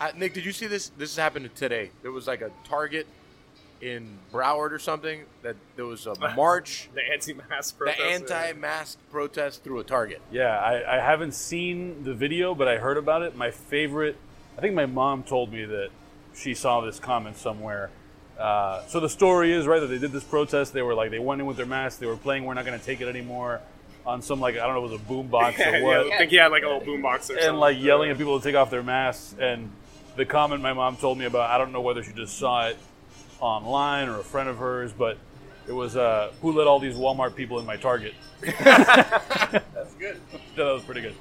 uh, Nick, did you see this? This has happened today. There was like a Target in Broward or something that there was a march. The anti-mask The protest. anti-mask protest through a Target. Yeah, I, I haven't seen the video, but I heard about it. My favorite, I think my mom told me that she saw this comment somewhere. Uh, so the story is right that they did this protest. They were like they went in with their masks. They were playing "We're not going to take it anymore" on some like I don't know, it was a boom box Yeah, or yeah, what, I think he had like a little boombox or something. and like yelling at people to take off their masks. And the comment my mom told me about, I don't know whether she just saw it online or a friend of hers, but it was uh, who let all these Walmart people in my Target. That's good. that was pretty good.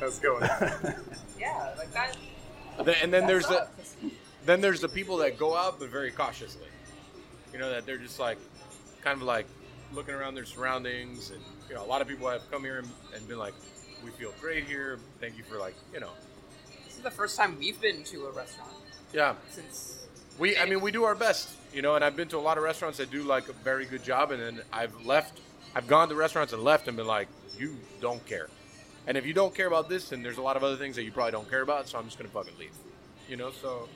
How's it going? Yeah, like that. Then- And then that there's the then there's the people that go out but very cautiously. You know that they're just like kind of like looking around their surroundings, and you know a lot of people have come here and, and been like, "We feel great here. Thank you for like you know." This is the first time we've been to a restaurant Yeah, since. we I mean we do our best, you know. And I've been to a lot of restaurants that do like a very good job, and then I've left. I've gone to restaurants and left and been like, "You don't care." And if you don't care about this, then there's a lot of other things that you probably don't care about. So I'm just gonna fucking leave. You know, so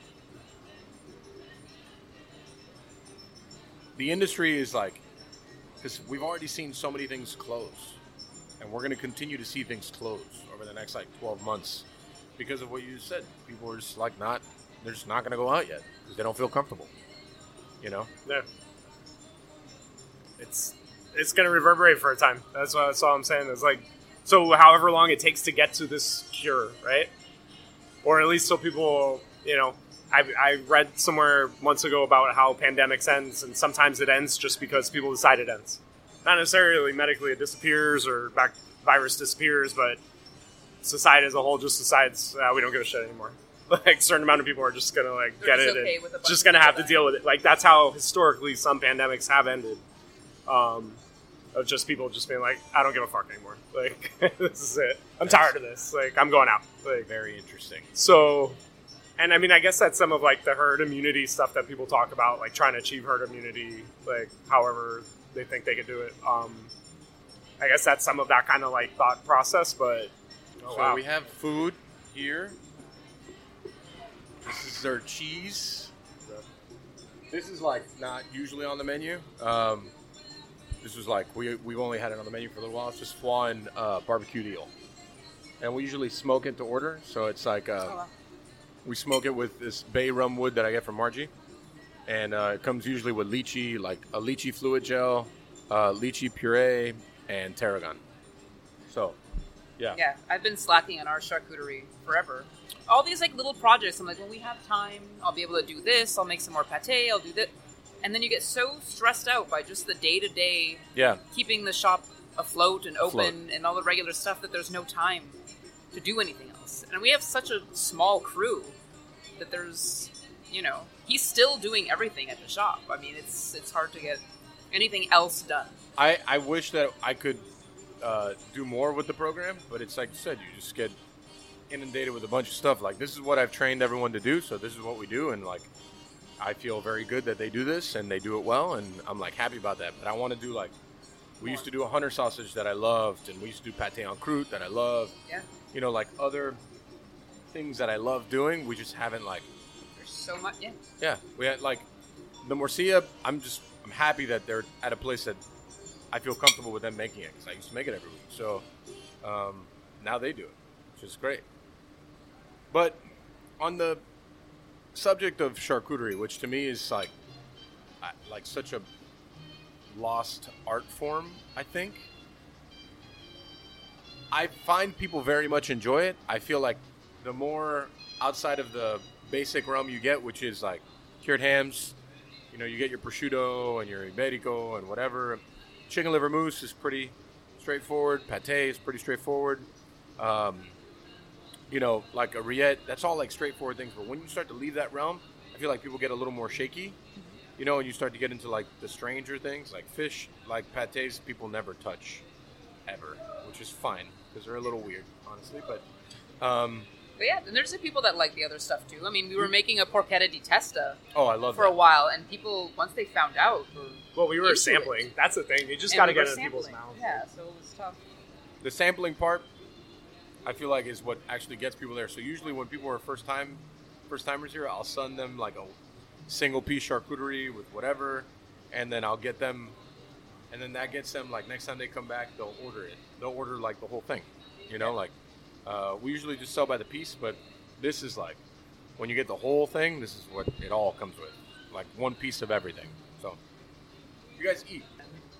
the industry is like, because we've already seen so many things close, and we're gonna continue to see things close over the next like 12 months because of what you said. People are just like not, they're just not gonna go out yet because they don't feel comfortable. You know. Yeah. It's it's gonna reverberate for a time. That's what that's all I'm saying. It's like so however long it takes to get to this cure, right? Or at least so people, you know, I, I read somewhere months ago about how pandemics ends, and sometimes it ends just because people decide it ends. Not necessarily medically it disappears or back virus disappears, but society as a whole just decides uh, we don't give a shit anymore. Like a certain amount of people are just gonna like They're get just it okay and with a just gonna have to deal with it. Like that's how historically some pandemics have ended. Um, of just people just being like, I don't give a fuck anymore. Like this is it. I'm tired of this. Like I'm going out. Like Very interesting. so, and I mean, I guess that's some of like the herd immunity stuff that people talk about, like trying to achieve herd immunity, like however they think they could do it. Um, I guess that's some of that kind of like thought process, but oh, so wow. we have food here. This is their cheese. This is like not usually on the menu. Um, this was like we we've only had it on the menu for a little while. It's just flaw and uh, barbecue eel, and we usually smoke it to order. So it's like uh, Oh, wow. we smoke it with this bay rum wood that I get from Margie, and uh, it comes usually with lychee, like a lychee fluid gel, uh, lychee puree, and tarragon. So yeah, Yeah, I've been slacking on our charcuterie forever. All these like little projects, I'm like, when we have time, I'll be able to do this. I'll make some more pate. I'll do that, and then you get so stressed out by just the day to day yeah. keeping the shop afloat and open Afloat. and all the regular stuff that there's no time to do anything else. And we have such a small crew that there's, you know, he's still doing everything at the shop. I mean, it's it's hard to get anything else done. I, I wish that I could uh, do more with the program, but it's like you said, you just get inundated with a bunch of stuff. Like this is what I've trained everyone to do, so this is what we do, and like I feel very good that they do this and they do it well, and I'm like happy about that. But I want to do like we used to do a hunter sausage that I loved, and we used to do pate en croûte that I love. Yeah, You know, like other things that I love doing. We just haven't like there's so much. Yeah, yeah, we had like the Morcilla. I'm just I'm happy that they're at a place that I feel comfortable with them making it because I used to make it every week. So um, now they do it, which is great. But on the subject of charcuterie, which to me is like like such a lost art form, I think. I find people very much enjoy it. I feel like the more outside of the basic realm you get, which is like cured hams, you know, you get your prosciutto and your iberico and whatever. Chicken liver mousse is pretty straightforward. Pate is pretty straightforward. Um, you know, like a rillette, that's all like straightforward things. But when you start to leave that realm, I feel like people get a little more shaky. You know, and you start to get into like the stranger things, like fish, like pates, people never touch ever, which is fine. because they're a little weird, honestly. But um, But yeah, and there's the people that like the other stuff too. I mean, we were mm. making a porchetta di testa oh, I love for a while, and people once they found out, were Well, we were Into sampling. it. That's the thing. You just got to we get it in people's mouths. Yeah, so it was tough. the sampling part I feel like is what actually gets people there. So usually when people are first time first timers here, I'll send them like a single piece charcuterie with whatever and then I'll get them and then that gets them like next time they come back they'll order it. They'll order like the whole thing. You know, like uh, we usually just sell by the piece, but this is like when you get the whole thing, this is what it all comes with. Like one piece of everything. So you guys eat.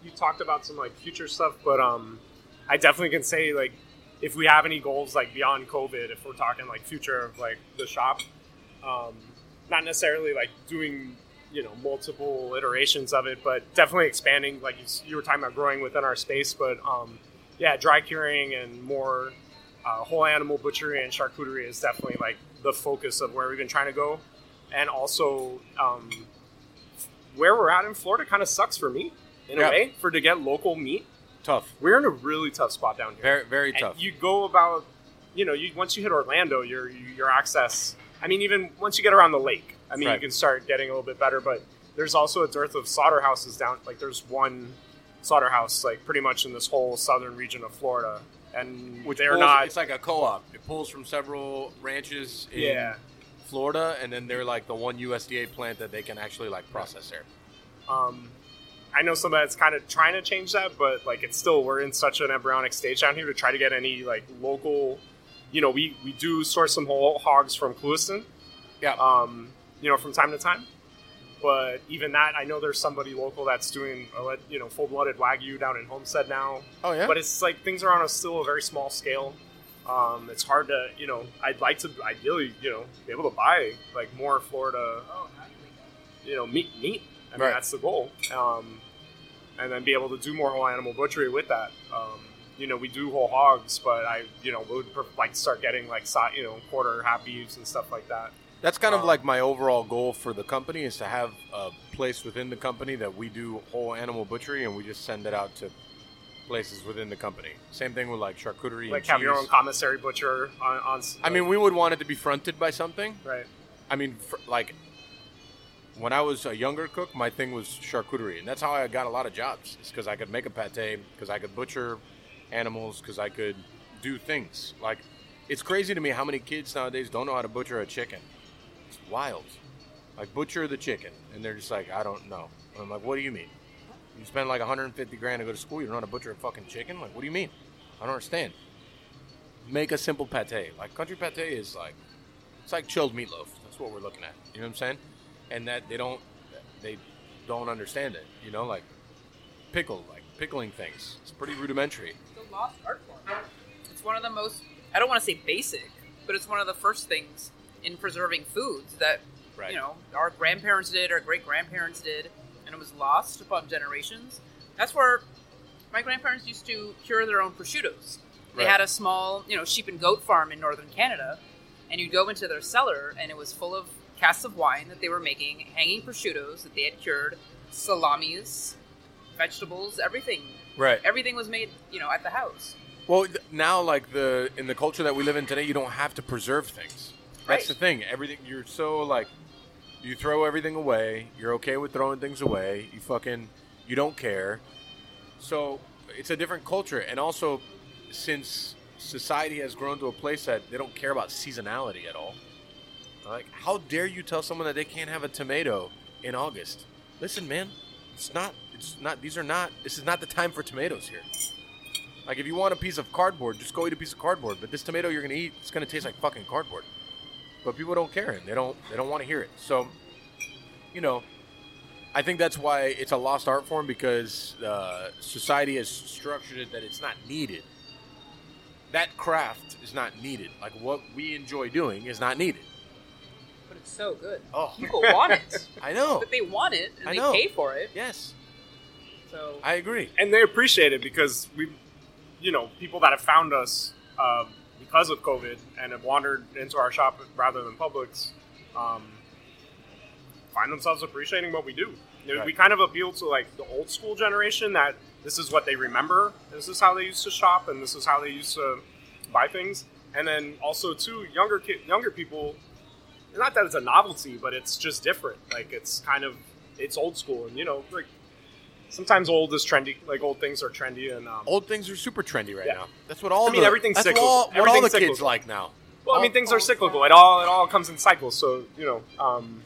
you talked about some like future stuff, but um, I definitely can say like if we have any goals like beyond COVID, if we're talking like future of like the shop, um, not necessarily like doing you know multiple iterations of it, but definitely expanding. Like you, you were talking about growing within our space, but um, yeah, dry curing and more uh, whole animal butchery and charcuterie is definitely like the focus of where we've been trying to go, and also. Um, where we're at in Florida kind of sucks for me in Yeah. a way for to get local meat. Tough. We're in a really tough spot down here. Very very And tough. you go about, you know, you once you hit Orlando, your your access. I mean, even once you get around the lake, I mean, Right. you can start getting a little bit better. But there's also a dearth of slaughterhouses down. Like there's one slaughterhouse, like pretty much in this whole southern region of Florida, and Which they're pulls, not. It's like a co-op. It pulls from several ranches in yeah. Florida, and then they're like the one USDA plant that they can actually like process there. Um, I know somebody that's kind of trying to change that, but like it's still we're in such an embryonic stage down here to try to get any like local. You know, we we do source some whole hogs from Clewiston, Yeah. um, you know, from time to time. But even that, I know there's somebody local that's doing, you know, full-blooded wagyu down in Homestead now. oh yeah. But it's like things are on a still a very small scale. Um, it's hard to, you know, I'd like to ideally, you know, be able to buy like more Florida you know meat meat. I mean Right. that's the goal. Um, and then be able to do more whole animal butchery with that. Um, you know, we do whole hogs, but I you know would like to start getting like you know quarter half beefs and stuff like that. That's kind of um, like my overall goal for the company is to have a place within the company that we do whole animal butchery, and we just send it out to places within the company. Same thing with like charcuterie. Like have your own commissary butcher on. on s- I mean, we would want it to be fronted by something. right. I mean, fr- like when I was a younger cook, my thing was charcuterie, and that's how I got a lot of jobs. It's because I could make a pate, because I could butcher animals, because I could do things. Like, it's crazy to me how many kids nowadays don't know how to butcher a chicken. It's wild. Like butcher the chicken, and they're just like, I don't know. And I'm like, what do you mean? You spend like 150 grand to go to school, you don't to butcher a fucking chicken? Like, what do you mean? I don't understand. Make a simple pate. Like country pate is like it's like chilled meatloaf. That's what we're looking at. You know what I'm saying? And that they don't they don't understand it. You know, like pickle, like pickling things. It's pretty rudimentary. It's a lost art form. It's one of the most, I don't want to say basic, but it's one of the first things in preserving foods that, Right. you know, our grandparents did, our great grandparents did, and it was lost upon generations. That's where my grandparents used to cure their own prosciuttos. They Right. had a small, you know, sheep and goat farm in northern Canada, and you'd go into their cellar, and it was full of casks of wine that they were making, hanging prosciuttos that they had cured, salamis, vegetables, everything. Right. Everything was made, you know, at the house. Well, now like the in the culture that we live in today, you don't have to preserve things. That's the thing. Everything you're so like you throw everything away. You're okay with throwing things away. You fucking you don't care. So it's a different culture, and also since society has grown to a place that they don't care about seasonality at all. Like, how dare you tell someone that they can't have a tomato in August? Listen, man, it's not. It's not. These are not. This is not the time for tomatoes here. Like if you want a piece of cardboard, just go eat a piece of cardboard. But this tomato you're gonna eat, it's gonna taste like fucking cardboard. But people don't care and they don't they don't want to hear it. So, you know, I think that's why it's a lost art form because uh, society has structured it that it's not needed. That craft is not needed. Like what we enjoy doing is not needed. But it's so good. Oh, People want it. I know. But they want it and I they know. pay for it. Yes, So I agree. and they appreciate it because we, you know, people that have found us um, because of COVID and have wandered into our shop rather than Publix, um, find themselves appreciating what we do. Know, We kind of appeal to like the old school generation that this is what they remember. This is how they used to shop, and this is how they used to buy things. And then also too younger ki- younger people. Not that it's a novelty, but it's just different. Like it's kind of it's old school, and you know, like sometimes old is trendy. Like old things are trendy, and um, Old things are super trendy right Yeah. now. That's what all I mean, the, everything's that's cyclical. What all, what all the Everything's kids like now. Well, I mean, things all are cyclical. It all it all comes in cycles. So you know, um,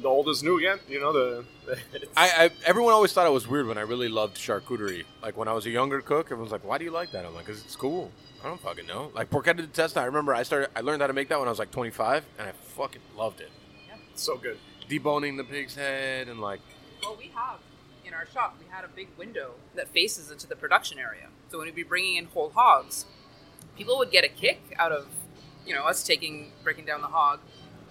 the old is new again. You know, the, the I, I everyone always thought it was weird when I really loved charcuterie. Like when I was a younger cook, everyone's like, "Why do you like that?" I'm like, "Cause it's cool." I don't fucking know. Like porchetta di testa. I remember I started. I learned how to make that when I was like 25, and I fucking loved it. it's so good. Deboning the pig's head and like Well, we have in our shop, we had a big window that faces into the production area. So when we'd be bringing in whole hogs, people would get a kick out of, you know, us taking breaking down the hog,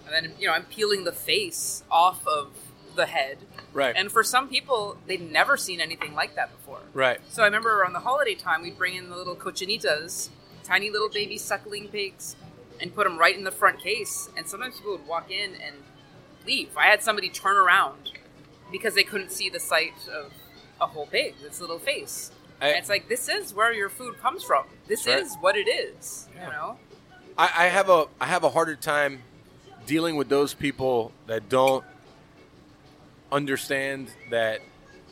and then you know I'm peeling the face off of the head. right, And for some people, they'd never seen anything like that before. right. So I remember around the holiday time, we'd bring in the little cochinitas, tiny little baby suckling pigs, and put them right in the front case. And sometimes people would walk in and leave. I had somebody turn around because they couldn't see the sight of a whole pig, this little face. I- it's like, this is where your food comes from. This Right. is what it is, Yeah. you know? I, I have a I have a harder time dealing with those people that don't understand that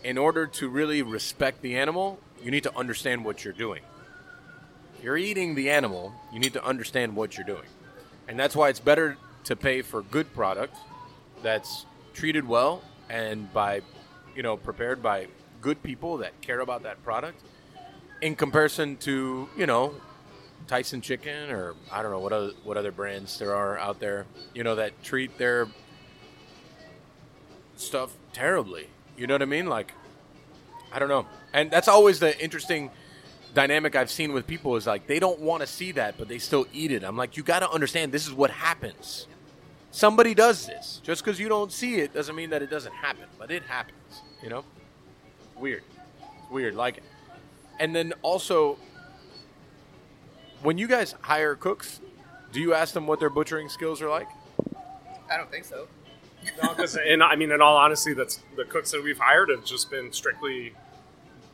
in order to really respect the animal, you need to understand what you're doing. If you're eating the animal, you need to understand what you're doing. And that's why it's better to pay for good product that's treated well and by you know prepared by good people that care about that product in comparison to, you know, Tyson Chicken or I don't know what other what other brands there are out there, you know, that treat their stuff terribly. You know what I mean? Like I don't know. And that's always the interesting dynamic I've seen with people is like they don't want to see that but they still eat it. I'm like you got to understand this is what happens. Somebody does this. Just cuz you don't see it doesn't mean that it doesn't happen, but it happens, you know? Weird. Weird like and then also when you guys hire cooks, do you ask them what their butchering skills are like? I don't think so. No, 'cause in, I mean, in all honesty, that's the cooks that we've hired have just been strictly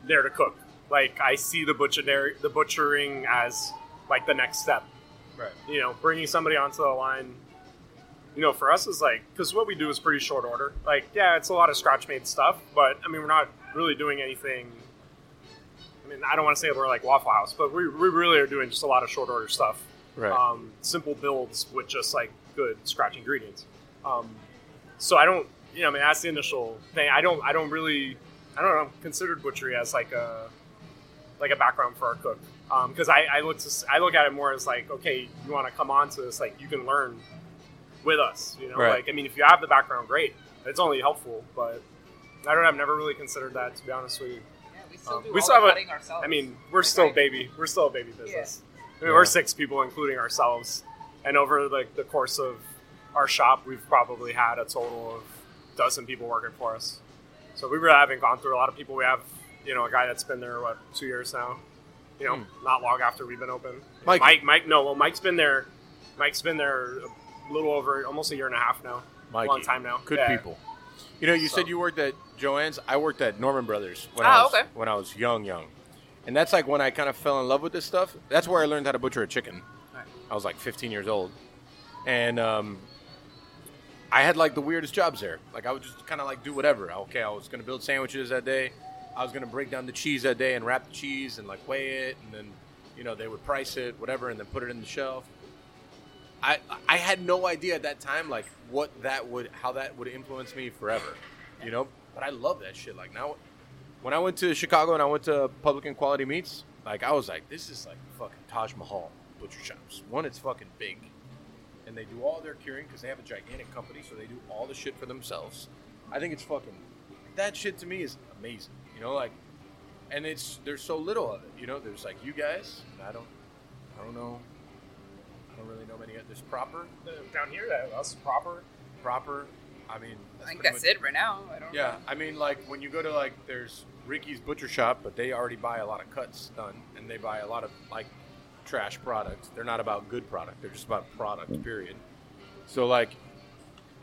there to cook. Like I see the butcher the butchering as like the next step. Right. You know, bringing somebody onto the line. You know, for us is like because what we do is pretty short order. Like, yeah, it's a lot of scratch made stuff, but I mean, we're not really doing anything. I mean, I don't want to say we're like Waffle House, but we, we really are doing just a lot of short order stuff Right. um, simple builds with just like good scratch ingredients. Um, so I don't, you know, I mean that's the initial thing. I don't, I don't really, I don't know, considered butchery as like a like a background for our cook because I, I look to, I look at it more as like okay, you want to come on to this, like you can learn with us. You know, Right. like I mean, if you have the background, great. It's only helpful, but I don't. I've never really considered that to be honest with you. Yeah, we still Um, do we still the have a- ourselves. I mean, we're Like, still I- baby. We're still a baby business. I mean, Yeah. we're six people, including ourselves. And over like the course of our shop, we've probably had a total of a dozen people working for us. So we really haven't gone through a lot of people. We have, you know, a guy that's been there what two years now. You know, not long after we've been open. Mikey. Mike, Mike, no, well, Mike's been there. Mike's been there a little over, almost a year and a half now. Mikey. Long time now. Good Yeah. people. You know, you So- said you worked at Joanne's. I worked at Norman Brothers when Ah, I was okay. when I was young, young. And that's like when I kind of fell in love with this stuff. That's where I learned how to butcher a chicken. Right. I was like 15 years old, and um, I had like the weirdest jobs there. Like I would just kind of like do whatever. Okay, I was gonna build sandwiches that day. I was gonna break down the cheese that day and wrap the cheese and like weigh it, and then you know they would price it, whatever, and then put it in the shelf. I I had no idea at that time like what that would how that would influence me forever, you know. But I love that shit. Like now, when I went to Chicago and I went to Publican Quality Meats, like I was like, this is like fucking Taj Mahal butcher shops. One, it's fucking big, and they do all their curing because they have a gigantic company, so they do all the shit for themselves. I think it's fucking that shit to me is amazing. You know, like, and it's there's so little of it. You know, there's like you guys. I don't, I don't know. I don't really know many. There's proper, Uh, Down here, that us proper. proper. I mean, I think that's much- it right now. I don't Yeah, know. I mean, like when you go to like, there's Ricky's Butcher Shop, but they already buy a lot of cuts done, and they buy a lot of like trash products. They're not about good product; they're just about product. Period. So like,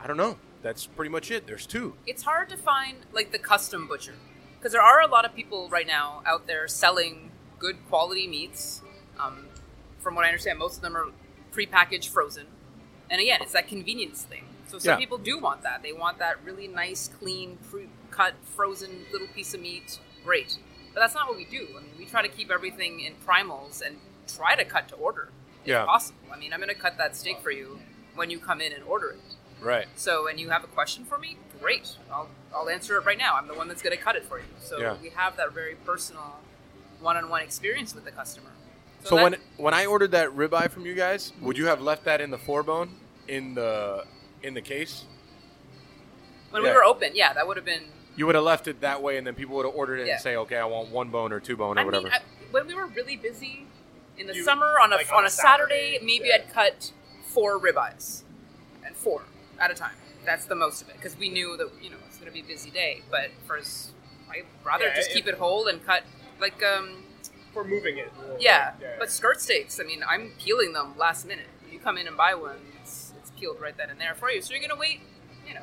I don't know. that's pretty much it. There's two. it's hard to find like the custom butcher because there are a lot of people right now out there selling good quality meats. Um, from what I understand, most of them are prepackaged frozen. And again, it's that convenience thing. So some Yeah. people do want that. They want that really nice, clean, pre-cut, frozen little piece of meat. Great, but that's not what we do. I mean, we try to keep everything in primals and try to cut to order if Yeah. possible. I mean, I'm going to cut that steak for you when you come in and order it. Right. So, and you have a question for me? Great. I'll, I'll answer it right now. I'm the one that's going to cut it for you. So, Yeah. we have that very personal one on one experience with the customer. So that- when when I ordered that ribeye from you guys, would you have left that in the forebone in the in the case? when yeah. we were open, yeah, that would have been. You would have left it that way, and then people would have ordered it Yeah. and say, "Okay, I want one bone or two bone or I whatever." mean, I, when we were really busy in the You- summer on a, like on, a Saturday, Saturday, maybe yeah. I'd cut four ribeyes and four at a time. That's the most of it because we knew that, you know, it's going to be a busy day. But for I'd rather just keep it whole and cut like, um, We're moving it. We'll- Yeah, yeah. but skirt steaks. I mean, I'm peeling them last minute. You come in and buy one, it's, it's peeled right then and there for you. So you're gonna wait, you know,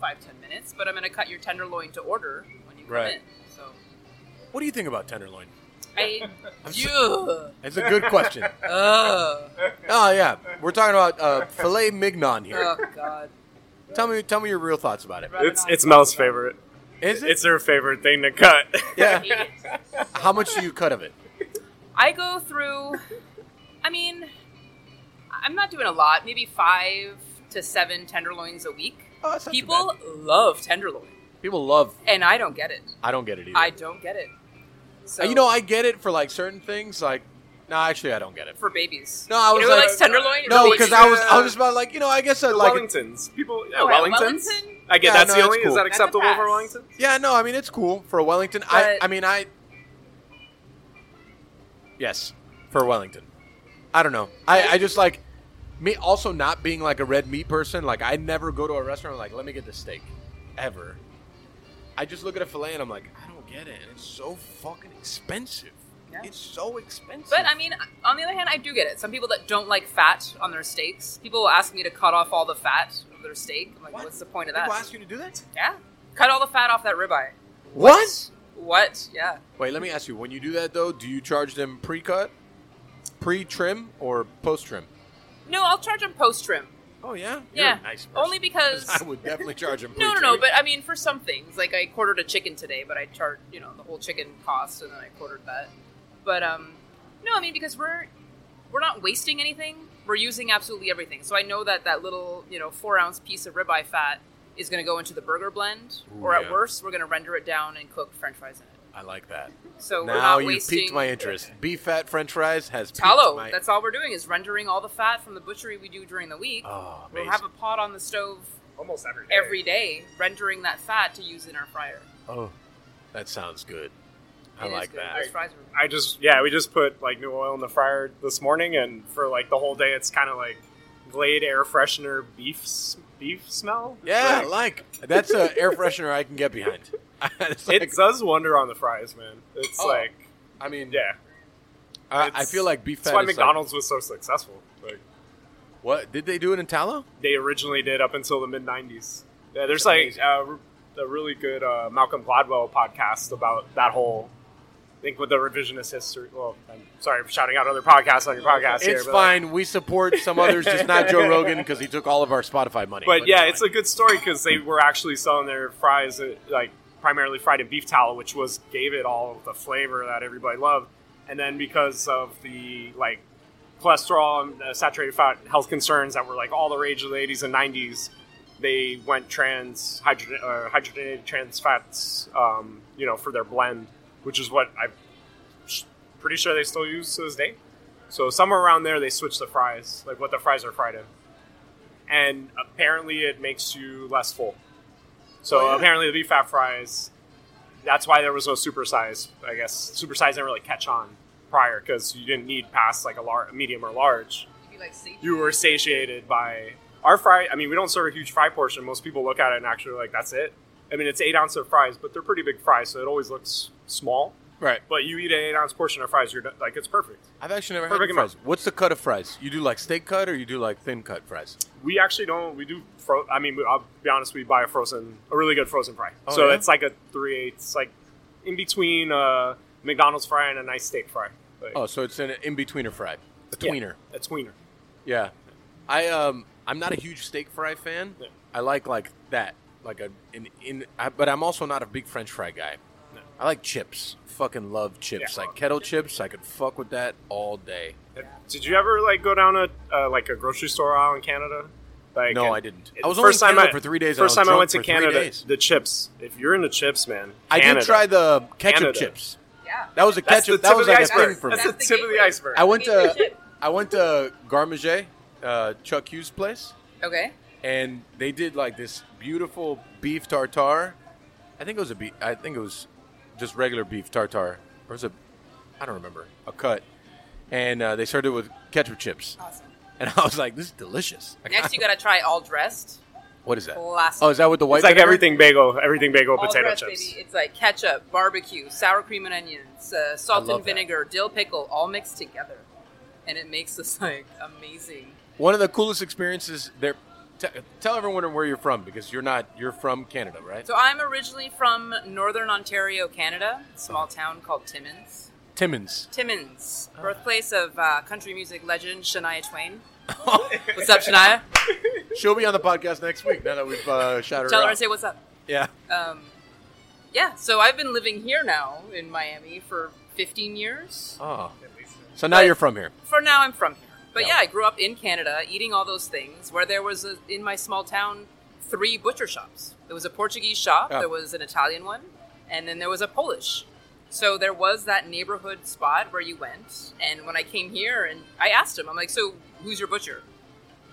five ten minutes. But I'm gonna cut your tenderloin to order when you come Right. in. So what do you think about tenderloin? I, I'm It's a good question. uh, oh yeah, we're talking about uh, filet mignon here. oh god. tell me, tell me your real thoughts about it. It's it's Mel's favorite. Is it? It's their favorite thing to cut. yeah. How much do you cut of it? I go through. I mean, I'm not doing a lot. Maybe five to seven tenderloins a week. Oh, that's not too People love tenderloin, People love. and I don't get it. I don't get it either. I don't get it. So you know, I get it for like certain things. Like, no, actually, I don't get it. for babies. No, I was you know who like- likes tenderloin? No, Babies. because I was, I was just about like, you know, I guess I like. It. Wellingtons. People, yeah, Oh, at Wellingtons. Wellington? I get Yeah, that's no, the only. cool. Is that acceptable for. Wellington? Yeah, no, I mean it's cool for a Wellington. I, But- I mean, I. Yes, for Wellington. I don't know. I, I just like me also not being like a red meat person. Like I never go to a restaurant like let me get the steak, ever. I just look at a fillet and I'm like I don't get it. And it's so fucking expensive. Yeah. It's so expensive. But I mean, on the other hand, I do get it. Some people that don't like fat on their steaks, people will ask me to cut off all the fat of their steak. I'm like, What? what's the point of people that? ask you to do that. Yeah, cut all the fat off that ribeye. What? What? Yeah. Wait, let me ask you. When you do that though, do you charge them pre-cut, pre-trim, or post-trim? No, I'll charge them post trim. Oh yeah. You're Yeah, a nice person. only because I would definitely charge them. no, no, pre-trim. no. But I mean, for some things, like I quartered a chicken today, but I charged you know the whole chicken cost, and then I quartered that. But um, no, I mean because we're we're not wasting anything. We're using absolutely everything. So I know that that little you know four ounce piece of ribeye fat is going to go into the burger blend, Ooh, or at yeah. worst, we're going to render it down and cook French fries in it. I like that. So now you wasting piqued my interest. Beef fat French fries has piqued tallow. my- That's all we're doing is rendering all the fat from the butchery we do during the week. oh, we'll have a pot on the stove Almost every day. every day, rendering that fat to use in our fryer. oh, that sounds good. I It is like that. Those fries are I just yeah, we just put like new oil in the fryer this morning, and for like the whole day, it's kind of like Glade air freshener beef s- beef smell. Yeah, Like, like that's an air freshener I can get behind. It's like- it does wonder on the fries, man. It's Oh, like I mean, yeah, I, I it's- feel like beef That's fat. why is like- McDonald's was so successful. Like what did they do it in tallow? they originally did up until the mid '90s. Yeah, there's That's like uh, a really good uh, Malcolm Gladwell podcast about that whole. I think with the revisionist history. Well, I'm sorry for shouting out other podcasts on your podcast here. It's but, like, fine. we support some others, just not Joe Rogan because he took all of our Spotify money. But yeah, it's fine. a good story because they were actually selling their fries uh, like primarily fried in beef tallow, which was gave it all the flavor that everybody loved. And then because of the like cholesterol and uh, saturated fat health concerns that were like all the rage of the 80s and 90s, they went trans hydrogen, uh, hydrogenated trans fats, um, you know, for their blend, which is what I'm pretty sure they still use to this day. So somewhere around there, they switched the fries, like what the fries are fried in and apparently it makes you less full. So Oh, yeah. apparently the beef fat fries, that's why there was no supersize. I guess supersize didn't really catch on prior because you didn't need past like a lar- medium or large. Like. You were satiated by our fry. I mean, we don't serve a huge fry portion. Most people look at it and actually like that's it. I mean, it's eight ounce of fries, but they're pretty big fries, so it always looks small. Right. But you eat an eight ounce portion of fries, you're done- like it's perfect. I've actually never Perfect had fries. What's the cut of fries? You do like steak cut or you do like thin cut fries? We actually don't. We do. Fro- I mean, I'll be honest. We buy a frozen, a really good frozen fry. Oh, so yeah? it's like a three eighths, like in between a McDonald's fry and a nice steak fry. Like, Oh, so it's an in betweener fry, a yeah, tweener. a tweener. Yeah. I um I'm not a huge steak fry fan. Yeah. I like like that, like a in in. I, but I'm also not a big French fry guy. No. I like chips. Fucking love chips. Yeah. Like kettle chips. I could fuck with that all day. Did you ever like go down a uh, like a grocery store aisle in Canada? Like, No, I didn't. it- I was first only in time I- for three days and I First time I went to Canada, the chips. If you're into chips, man, I did try the ketchup Canada. chips. Yeah. That was a That's ketchup. That was the like a thing for me. That's the tip of the iceberg. I went to. I went to Garde Manger, uh, Chuck Hughes' place, Okay. and they did like this beautiful beef tartare. I think it was a beef. I think it was just regular beef tartare, or was it? I don't remember. A cut, and uh, they started with ketchup chips, Awesome. and I was like, "This is delicious." Like, Next, you gotta try all dressed. what is that? Classic. Oh, is that with the white? It's like vinegar? everything bagel, everything bagel all potato dressed, chips. baby. It's like ketchup, barbecue, sour cream and onions, uh, salt love and that. vinegar, dill pickle, all mixed together, and it makes this like amazing. One of the coolest experiences there. T- tell everyone where you're from because you're not. You're from Canada, right? So I'm originally from Northern Ontario, Canada, a small town called Timmins. Timmins. Timmins, birthplace of uh, country music legend Shania Twain. What's up, Shania? She'll be on the podcast next week. Now that we've uh, shouted her Tell her I out. say what's up. yeah. Um, yeah, so I've been living here now in Miami for 15 years. Oh. So now But- you're from here. For now, I'm from here. But Yeah. yeah, I grew up in Canada eating all those things where there was, a, in my small town, three butcher shops. There was a Portuguese shop, Yeah. there was an Italian one, and then there was a Polish. So there was that neighborhood spot where you went. And when I came here and I asked him, I'm like, so who's your butcher?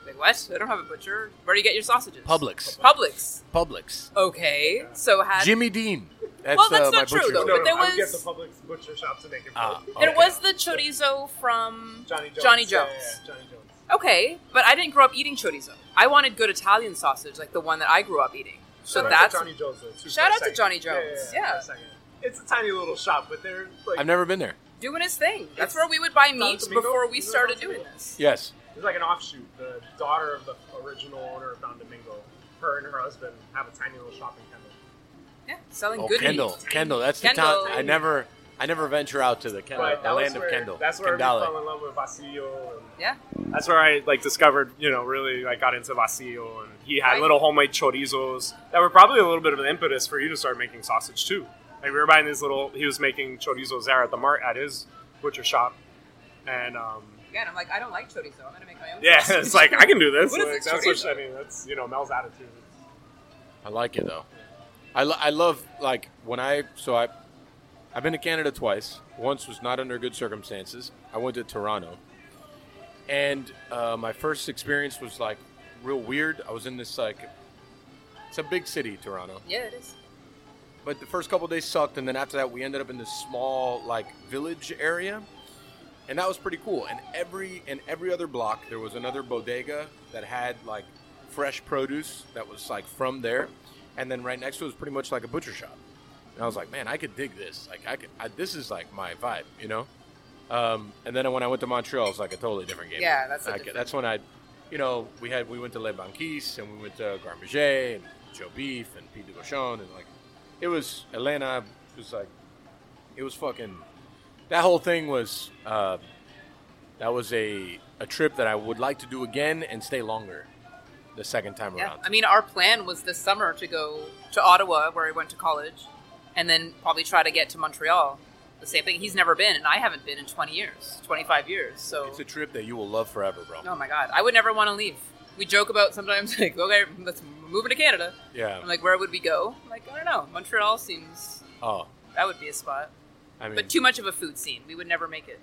Like, what? I don't have a butcher. Where do you get your sausages? Publix. Publix. Publix. Okay. So had Jimmy Dean. That's, Well, that's uh, my not true, butcher. though. No, but there no, I would was- get the Publix butcher shop to make it. Ah, for there was the chorizo from Johnny Jones. Johnny Jones. yeah, yeah, Johnny Jones. Okay, but I didn't grow up eating chorizo. I wanted good Italian sausage, like the one that I grew up eating. So Shout that's Johnny Jones. Though, Shout out to. Johnny Jones, Yeah, yeah. for a. It's a tiny little shop, but they're like I've never been there. doing his thing. That's It's where we would buy meat before we started doing this. Yes. It's like an offshoot. The daughter of the original owner of Don Domingo, her and her husband have a tiny little shop in Kendall. Yeah, selling Oh, good Kendall. meat. Kendall. That's Kendall. the town. I never. I never venture out to the Kendall, the that was land of Kendall. That's where Kendale. we fell in love with Basilio. Yeah, that's where I like discovered, you know, really like got into Basilio, and he had Right. little homemade chorizos that were probably a little bit of an impetus for you to start making sausage too. Like we were buying these little. He was making chorizos there at the mart at his butcher shop, and um, again, I'm like, I don't like chorizo. I'm gonna make my own. yeah, sausage. it's like I can do this. What is Like, this that's chorizo? what I mean. That's you know Mel's attitude. I like it though. I, lo- I love like when I so I I've been to Canada twice. Once was not under good circumstances. I went to Toronto, and uh, my first experience was like real weird. I was in this like it's a big city, Toronto, yeah, it is. but the first couple days sucked, and then after that we ended up in this small like village area, and that was pretty cool. And every in every other block there was another bodega that had like fresh produce that was like from there, and then right next to it was pretty much like a butcher shop. And I was like, man, I could dig this. Like I could, I, this is like my vibe, you know. Um, and then when I went to Montreal, it was like a totally different game. Yeah, that's I- that's when I, you know, we had we went to Le Banquise and we went to Garde Manger and Joe Beef and Pied de Cochon and like, it was Elena was like, it was fucking, that whole thing was, uh, that was a a trip that I would like to do again and stay longer, the second time Yeah, around. I mean, our plan was this summer to go to Ottawa, where I went to college, and then probably try to get to Montreal. The same thing. He's never been, and I haven't been in 20 years, 25 years. So, It's a trip that you will love forever, bro. oh my god, I would never want to leave. We joke about sometimes like, okay, let's move to Canada. Yeah. I'm like, where would we go? I'm like, I don't know. Montreal seems oh, that would be a spot, I mean, but too much of a food scene. We would never make it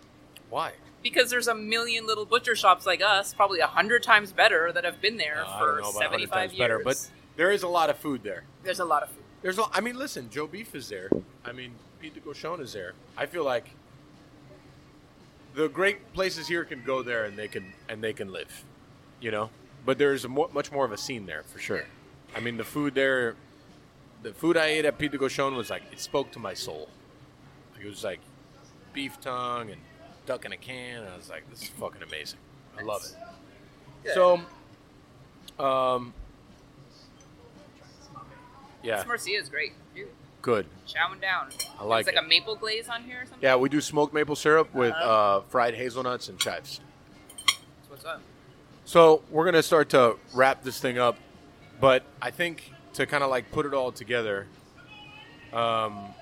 why? because there's a million little butcher shops like us, probably a hundred times better, that have been there Uh, for don't know about 100 75 times years. better, but there is a lot of food there. there's a lot of food. There's, a, I mean, listen, Joe Beef is there. I mean, Pied de Cochon is there. I feel like the great places here can go there and they can and they can live, you know. But there's a more, much more of a scene there for sure. I mean, the food there, the food I ate at Pied de Cochon was like it spoke to my soul. Like, it was like beef tongue and duck in a can. And I was like, this is fucking amazing. I love it. Good. So, um, yeah, This Marcia is great. Dude, good. chowing down. I like It's like it. a maple glaze on here or something. Yeah, we do smoked maple syrup with Uh-huh. uh, fried hazelnuts and chives. That's what's up. So we're gonna start to wrap this thing up, but I think to kind of like put it all together, um,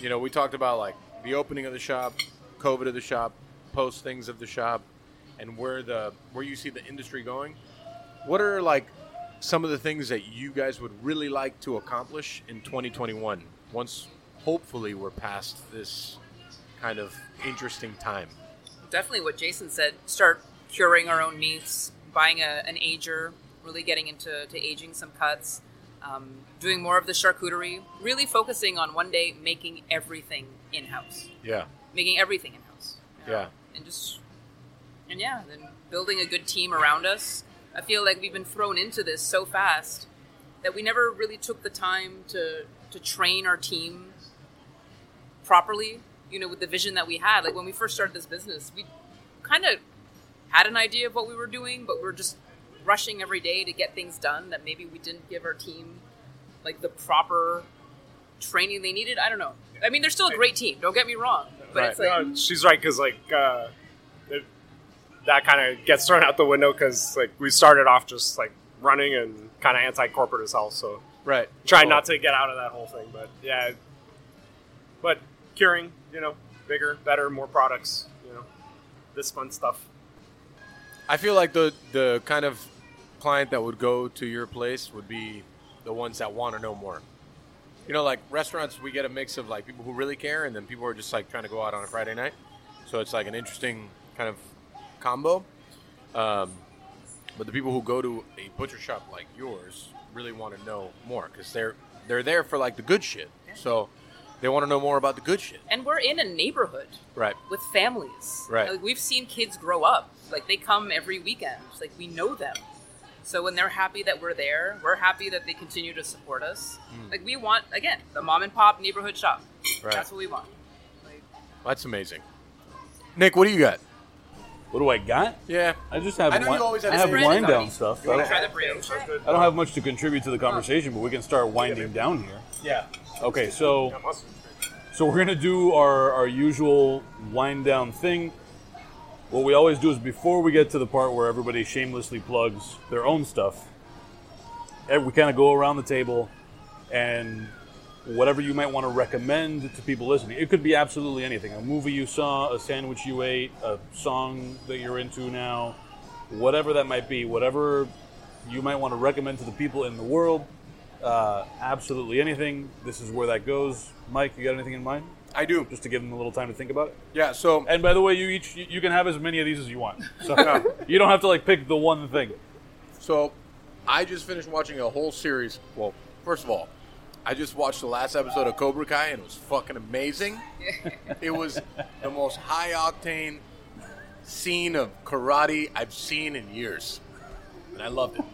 you know, we talked about like the opening of the shop, COVID of the shop, post things of the shop, and where the where you see the industry going. What are like some of the things that you guys would really like to accomplish in 2021 once hopefully we're past this kind of interesting time? Definitely what Jason said. Start curing our own meats, buying a, an ager, really getting into to aging some cuts, um, doing more of the charcuterie, really focusing on one day making everything in house, Yeah. making everything in house. Yeah. and just and yeah, then building a good team around us. I feel like we've been thrown into this so fast that we never really took the time to to train our team properly. You know, with the vision that we had. Like when we first started this business, we kind of had an idea of what we were doing, but we are just rushing every day to get things done. That maybe we didn't give our team like the proper training they needed. I don't know. I mean, they're still a great team. Don't get me wrong, but Right. it's like No, she's right because like uh, it, that kind of gets thrown out the window because like we started off just like running and kind of anti-corporate as hell. So Right. trying Cool. not to get out of that whole thing, but yeah. But curing, you know, bigger, better, more products, you know, this fun stuff. I feel like the the kind of client that would go to your place would be the ones that want to know more. You know, like restaurants, we get a mix of like people who really care, and then people who are just like trying to go out on a Friday night. So it's like an interesting kind of combo. Um, but the people who go to a butcher shop like yours really want to know more because they're they're there for like the good shit. So they want to know more about the good shit. and we're in a neighborhood Right. with families. Right. Like, we've seen kids grow up. Like they come every weekend. Like we know them. So when they're happy that we're there, we're happy that they continue to support us. Hmm. Like we want again the mom and pop neighborhood shop. Right. That's what we want. Like, That's amazing. Nick, what do you got? What do I got? Yeah. I just have I know wi- you always have I have to wind down Already. stuff. I don't, try the burrito? I don't have much to contribute to the conversation, but we can start winding down here. Yeah. Okay, so So we're gonna do our, our usual wind down thing. What we always do is before we get to the part where everybody shamelessly plugs their own stuff, eh, we kind of go around the table and whatever you might want to recommend to people listening. It could be absolutely anything: a movie you saw, a sandwich you ate, a song that you're into now, whatever that might be. Whatever you might want to recommend to the people in the world. Uh, absolutely anything. This is where that goes. Mike, you got anything in mind? I do. Just to give them a little time to think about it. Yeah, so And by the way, you each you can have as many of these as you want. So you don't have to like pick the one thing. so I just finished watching a whole series. Well, first of all, I just watched the last episode of Cobra Kai and it was fucking amazing. it was the most high octane scene of karate I've seen in years. And I loved it.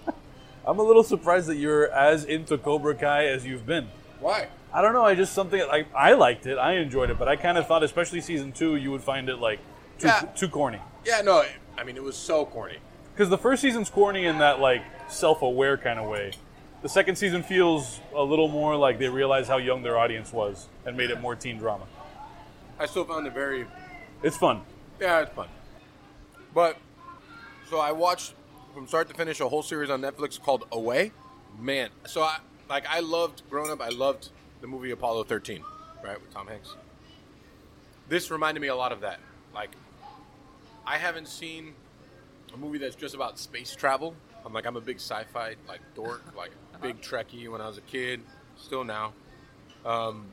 I'm a little surprised that you're as into Cobra Kai as you've been. Why? I don't know. I just something like I liked it. I enjoyed it, but I kind of thought, especially season two, you would find it like too Yeah. too corny. Yeah, no, I mean it was so corny. Because the first season's corny in that like self-aware kind of way. The second season feels a little more like they realized how young their audience was and made it more teen drama. I still found it very It's fun. Yeah, it's fun. But so I watched from start to finish a whole series on Netflix called Away. Man, so I like I loved growing up. I loved the movie Apollo 13, right, with Tom Hanks. This reminded me a lot of that. Like, I haven't seen a movie that's just about space travel. I'm like I'm a big sci-fi like dork, like big Trekkie when I was a kid, still now. Um,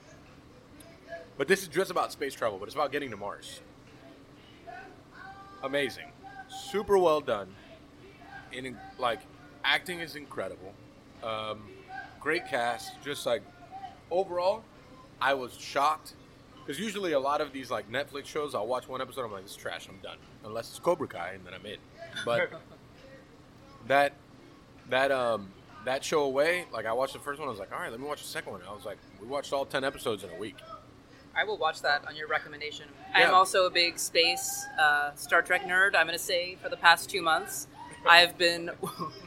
but this is just about space travel, but it's about getting to Mars amazing, super well done. and like, acting is incredible. Um, great cast. Just like overall, I was shocked because usually a lot of these like Netflix shows, I'll watch one episode, I'm like, this is trash, I'm done. Unless it's Cobra Kai, and then I'm in. But that that um that show away, like I watched the first one, I was like, all right, let me watch the second one. I was like, we watched all ten episodes in a week. I will watch that on your recommendation. I'm also a big space uh, Star Trek nerd. I'm going to say for the past two months, I've been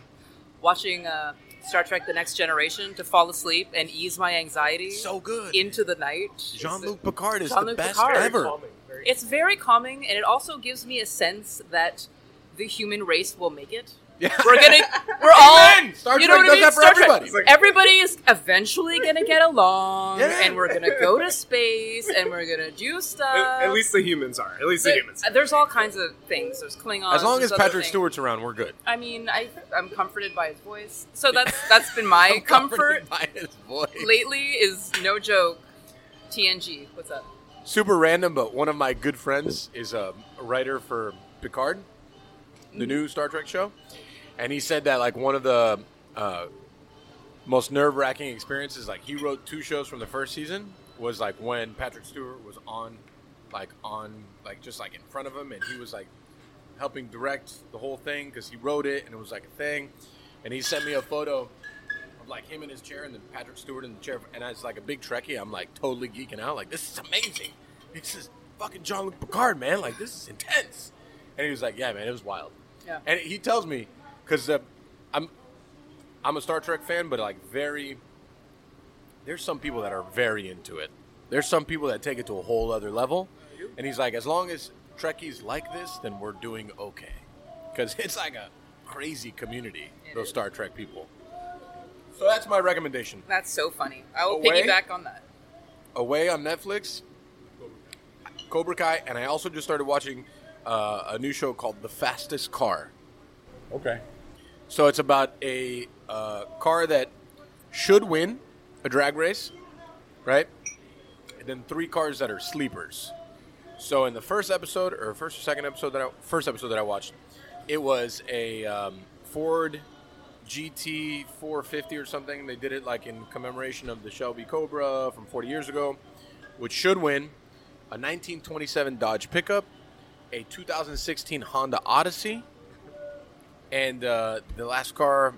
watching uh, Star Trek: The Next Generation to fall asleep and ease my anxiety So good. into the night. Jean Luc Picard is the Jean-Luc best Picard. ever. Calming, very- It's very calming, and it also gives me a sense that the human race will make it. Yeah. We're gonna, we're all. Star you Trek know what does I mean? that for Star Trek. everybody. It's like- Everybody is eventually gonna get along, Yeah. and we're gonna go to space, and we're gonna do stuff. At, at least the humans are. At least the There- humans. there's all kinds of things. There's Klingons. As long as there's other Patrick things. Stewart's around, we're good. I mean, I I'm comforted by his voice, so that's that's been my comfort by his voice. lately. Is no joke. TNG, what's up? Super random, but one of my good friends is a writer for Picard, the mm-hmm. new Star Trek show, and he said that like one of the uh, most nerve wracking experiences, like he wrote two shows from the first season, was like when Patrick Stewart was on, like on like just like in front of him, and he was like helping direct the whole thing because he wrote it and it was like a thing, and he sent me a photo of like him in his chair and then Patrick Stewart in the chair, and as like a big Trekkie, I'm like totally geeking out. Like this is amazing. This is fucking John Luc Picard, man. Like this is intense. And he was like, "Yeah, man, it was wild." Yeah. And he tells me because uh, I'm I'm a Star Trek fan, but like very. There's some people that are very into it. There's some people that take it to a whole other level, and he's like, as long as Trekkies like this, then we're doing okay, because it's like a crazy community. It those is. Star Trek people. So that's my recommendation. That's so funny. I will Away? piggyback on that. Away on Netflix, Cobra Kai, and I also just started watching uh, a new show called The Fastest Car. Okay. So it's about a uh, car that should win a drag race, right? And then three cars that are sleepers. So in the first episode, or first or second episode that I, first episode that I watched, it was a um, Ford GT 450 or something. They did it like in commemoration of the Shelby Cobra from 40 years ago, which should win a 1927 Dodge pickup, a 2016 Honda Odyssey, and uh, the last car.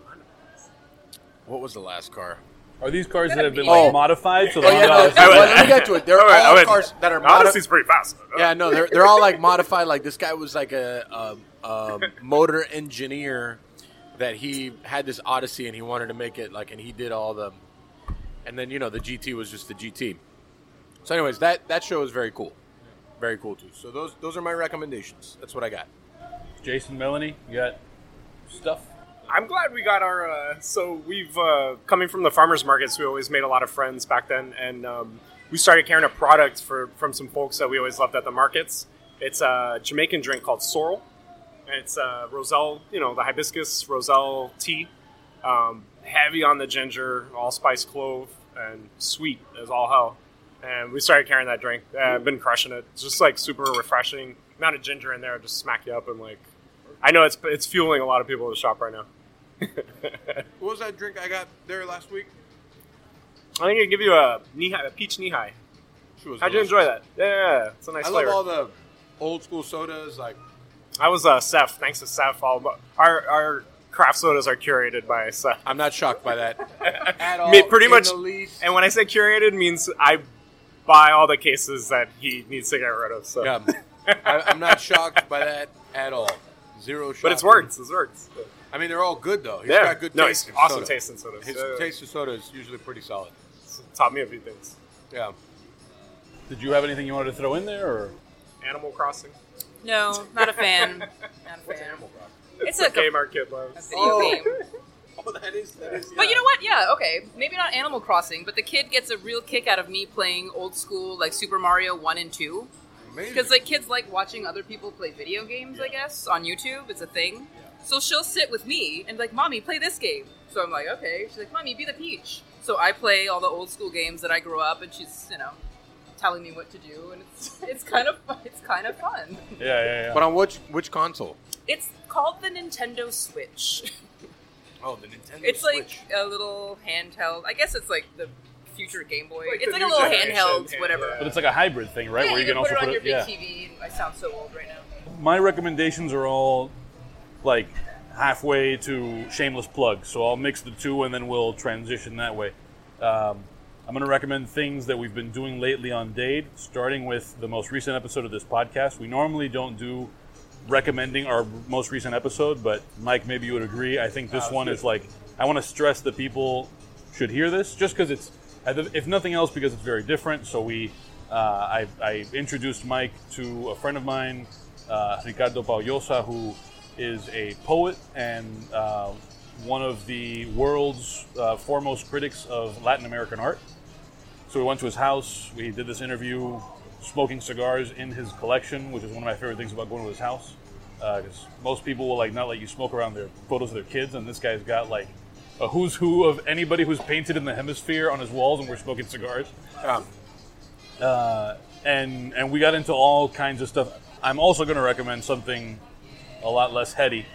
What was the last car? Are these cars that have been Oh. like modified? So Oh yeah, no, Honda- well, let me get to it. They're wait, all cars that are The Odyssey's pretty fast. Yeah, no, they're they're all like modified. Like this guy was like a, a, a motor engineer that he had this Odyssey and he wanted to make it like, and he did all the, and then you know the GT was just the GT. So, anyways, that that show is very cool, very cool too. So those those are my recommendations. That's what I got. Jason, Melanie, you got stuff? I'm glad we got our. Uh, so we've uh, coming from the farmers markets. We always made a lot of friends back then, and um, we started carrying a product for from some folks that we always loved at the markets. It's a Jamaican drink called sorrel. It's uh, roselle, you know, the hibiscus roselle tea, um, heavy on the ginger, allspice clove, and sweet as all hell. And we started carrying that drink. Uh, I've been crushing it. It's just like super refreshing. Amount of ginger in there, just smack you up and like. I know it's it's fueling a lot of people at the shop right now. What was that drink I got there last week? I think I give you a Nehi, a peach Nehi. How'd you enjoy that? Yeah, it's a nice I love all the old school sodas. Like I was uh, Seth. Thanks to Seth. All our our craft sodas are curated by Seth. I'm not shocked by that at all. Me- pretty in much-. And when I say curated, means I buy all the cases that he needs to get rid of. So, Yeah, I, I'm not shocked by that at all. Zero shock. but it's worked. It's worked. I mean, they're all good though. He's yeah, got good no, taste. he's in awesome soda. taste in sodas. His Yeah, yeah. taste of soda is usually pretty solid. It's taught me a few things. Yeah. Did you have anything you wanted to throw in there? Or Animal Crossing. No, not a fan. Not a fan. Animal Crossing? It's a, a game our kid loves. a video oh. game. Oh, that is that is. But you know what? Yeah, okay. Maybe not Animal Crossing, but the kid gets a real kick out of me playing old school like Super Mario 1 and 2. Because like kids like watching other people play video games, I guess, on YouTube. It's a thing. So she'll sit with me and be like, "Mommy, play this game." So I'm like, "Okay." She's like, "Mommy, be the peach." So I play all the old school games that I grew up, and she's you know telling me what to do, and it's it's kind of it's kind of fun. yeah, yeah, yeah. But on which which console? It's called the Nintendo Switch. Oh, the Nintendo it's like a little handheld. I guess it's like the future Game Boy. Like it's like a little handheld, hand- whatever. yeah. but it's like a hybrid thing, right? Yeah, Where you, you can, can, put also it on put your it. big Yeah. TV. I sound so old right now. My recommendations are all like halfway to shameless plugs, so I'll mix the two and then we'll transition that way. Um, I'm I'm going to recommend things that we've been doing lately on Dade, starting with the most recent episode of this podcast. We normally don't do recommending our most recent episode, but Mike, maybe you would agree. I think this Ah, one good. is like I want to stress that people should hear this, just because it's, if nothing else, because it's very different. So we, uh, I, I introduced Mike to a friend of mine, uh, Ricardo Pau-Llosa, who is a poet and uh, one of the world's uh, foremost critics of Latin American art. So we went to his house. We did this interview, smoking cigars in his collection, which is one of my favorite things about going to his house. Because most people will like not let you smoke around their photos of their kids, and this guy's got like a who's who of anybody who's painted in the hemisphere on his walls, and we're smoking cigars. Um, Uh, and and we got into all kinds of stuff. I'm also going to recommend something a lot less heady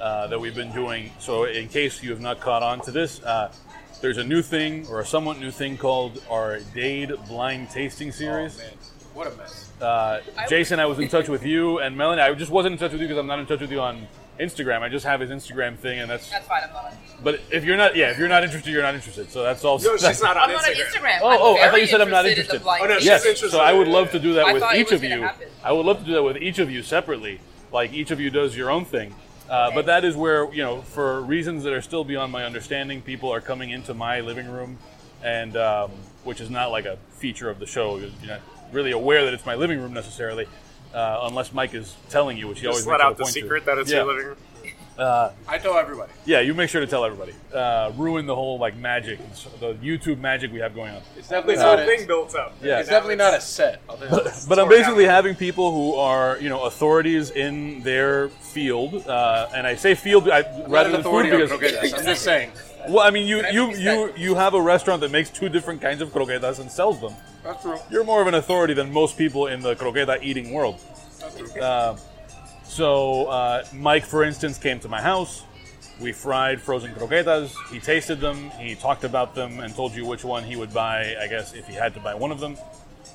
uh, that we've been doing. So in case you have not caught on to this, uh, there's a new thing or a somewhat new thing called our Dade Blind Tasting Series. oh, man, what a mess. Uh, Jason, I was in touch with you, and Melanie, I just wasn't in touch with you because I'm not in touch with you on Instagram. I just have his Instagram thing, and that's. That's fine. I'm not on. But if you're not, yeah, if you're not interested, you're not interested. So that's all. No, she's not on I'm not on Instagram. Instagram. Oh, I'm oh, I thought very you said I'm not in interested. the blind Oh, no, she's yes, interested. so I would love to do that I with thought it each was of gonna you. happen. I would love to do that with each of you separately. Like each of you does your own thing. Uh, But that is where you know, for reasons that are still beyond my understanding, people are coming into my living room, and um, which is not like a feature of the show. You're you're not really aware that it's my living room necessarily, uh, unless Mike is telling you, which he always Just makes let it a out the point to. secret that it's Yeah. your living room. I tell everybody. Yeah, you make sure to tell everybody. Uh, ruin the whole like magic, the YouTube magic we have going on. It's definitely This not whole a, thing built up. Yeah. It's definitely not a set. I'll tell you that. but I'm Sort out. basically having people who are, you know, authorities in their field, uh, and I say field I, Not rather an than food authority on because. I'm just saying. well, I mean, you you you you have a restaurant that makes two different kinds of croquetas and sells them. That's true. You're more of an authority than most people in the croqueta eating world. That's true. Uh, so uh, Mike, for instance, came to my house. We fried frozen croquetas. He tasted them. He talked about them and told you which one he would buy. I guess if he had to buy one of them.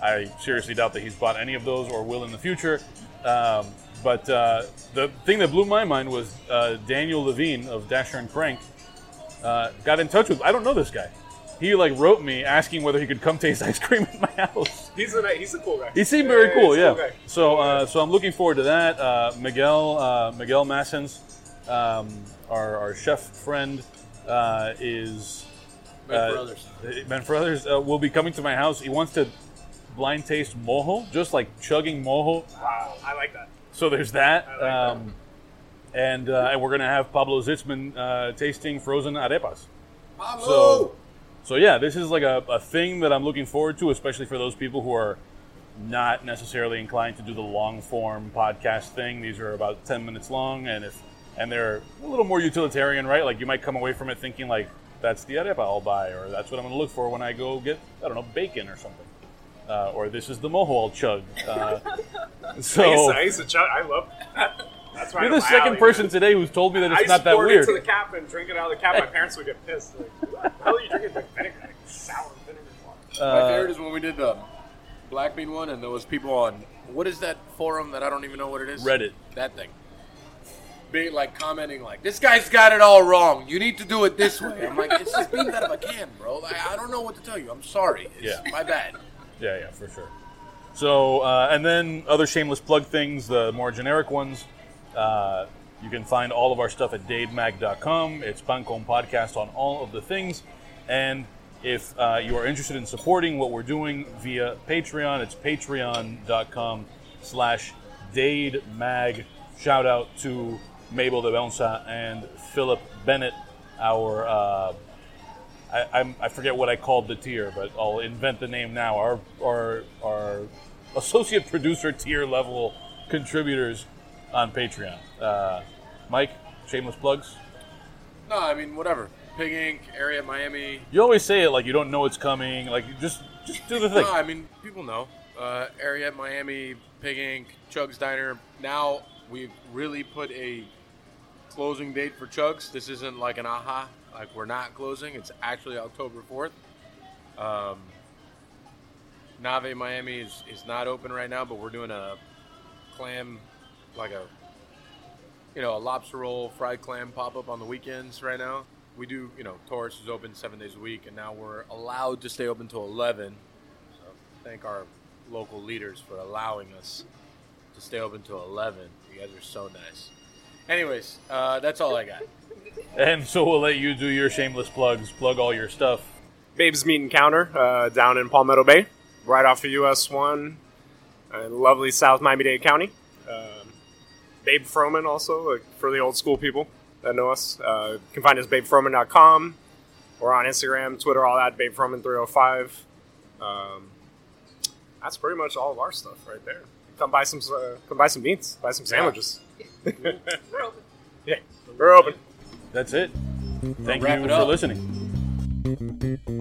I seriously doubt that he's bought any of those or will in the future. Um, but uh, the thing that blew my mind was uh, Daniel Levine of Dasher and Crank uh, got in touch with. I don't know this guy. He like wrote me asking whether he could come taste ice cream at my house. He's a he's a cool guy. He seemed very cool, yeah. guy. So, uh, so I'm looking forward to that. Uh, Miguel, uh, Miguel Massens, um, our, our chef friend, uh, is Ben uh, Brothers. Ben Brothers uh, will be coming to my house. He wants to blind taste mojo, just like chugging mojo. Wow, I like that. So there's that. Like that. um, and uh, and we're gonna have Pablo Zitzmann uh, tasting frozen arepas. So, so yeah, this is like a, a thing that I'm looking forward to, especially for those people who are not necessarily inclined to do the long form podcast thing. These are about ten minutes long, and if and they're a little more utilitarian, right? Like you might come away from it thinking like that's the arepa I'll buy, or that's what I'm going to look for when I go get I don't know bacon or something, uh, or this is the mojo I'll chug. Uh, I used, so to, I used to chug. I love that. That's right you're the second alley. person today who's told me that it's used not that pour weird. it into the cap and drink it out of the cap. My parents would get pissed. Like, what the hell are you drinking? Like vinegar, like sour vinegar water. My Uh, favorite is when we did the black bean one, and there was people on what is that forum that I don't even know what it is. Reddit. That thing. Big like commenting like this guy's got it all wrong. You need to do it this way. I'm like it's just beans out of a can, bro. Like, I don't know what to tell you. I'm sorry. It's Yeah. my bad. Yeah, yeah, for sure. So, uh, and then other shameless plug things, the more generic ones. Uh, you can find all of our stuff at dademag.com. It's Pancon Podcast on all of the things. And if uh, you are interested in supporting what we're doing via Patreon, it's patreon.com slash dademag. Shout out to Mabel de Bonsa and Philip Bennett, our uh, I, I forget what I called the tier, but I'll invent the name now. Our our our associate producer tier level contributors on Patreon. Uh, Mike, shameless plugs. No, I mean whatever. Pig Inc. Ariete Miami. You always say it like you don't know it's coming. Like you just just do the thing. No, I mean people know. Uh, Ariete Miami, Pig Inc., Chugs Diner. Now we've really put a closing date for Chugs. This isn't like an aha. Like we're not closing. It's actually October fourth. Um, Nave Miami is, is not open right now, but we're doing a clam, like a you know a lobster roll fried clam pop up on the weekends right now. we do, you know, Taurus is open seven days a week, and now we're allowed to stay open till 11. So thank our local leaders for allowing us to stay open till 11. You guys are so nice. Anyways, uh, that's all I got. And so we'll let you do your shameless plugs, plug all your stuff. Babe's Meat and Counter uh, down in Palmetto Bay, right off of US 1 in lovely South Miami Dade County. Um, Babe Froman also, like, for the old school people that know us. Uh, you can find us at babefroman.com or on Instagram, Twitter, all that, Babe Froman 305. Um, that's pretty much all of our stuff right there. Come buy some, uh, come buy some meats, buy some sandwiches. We're open. Yeah, we're open. That's it. Thank wrap you it for up. listening.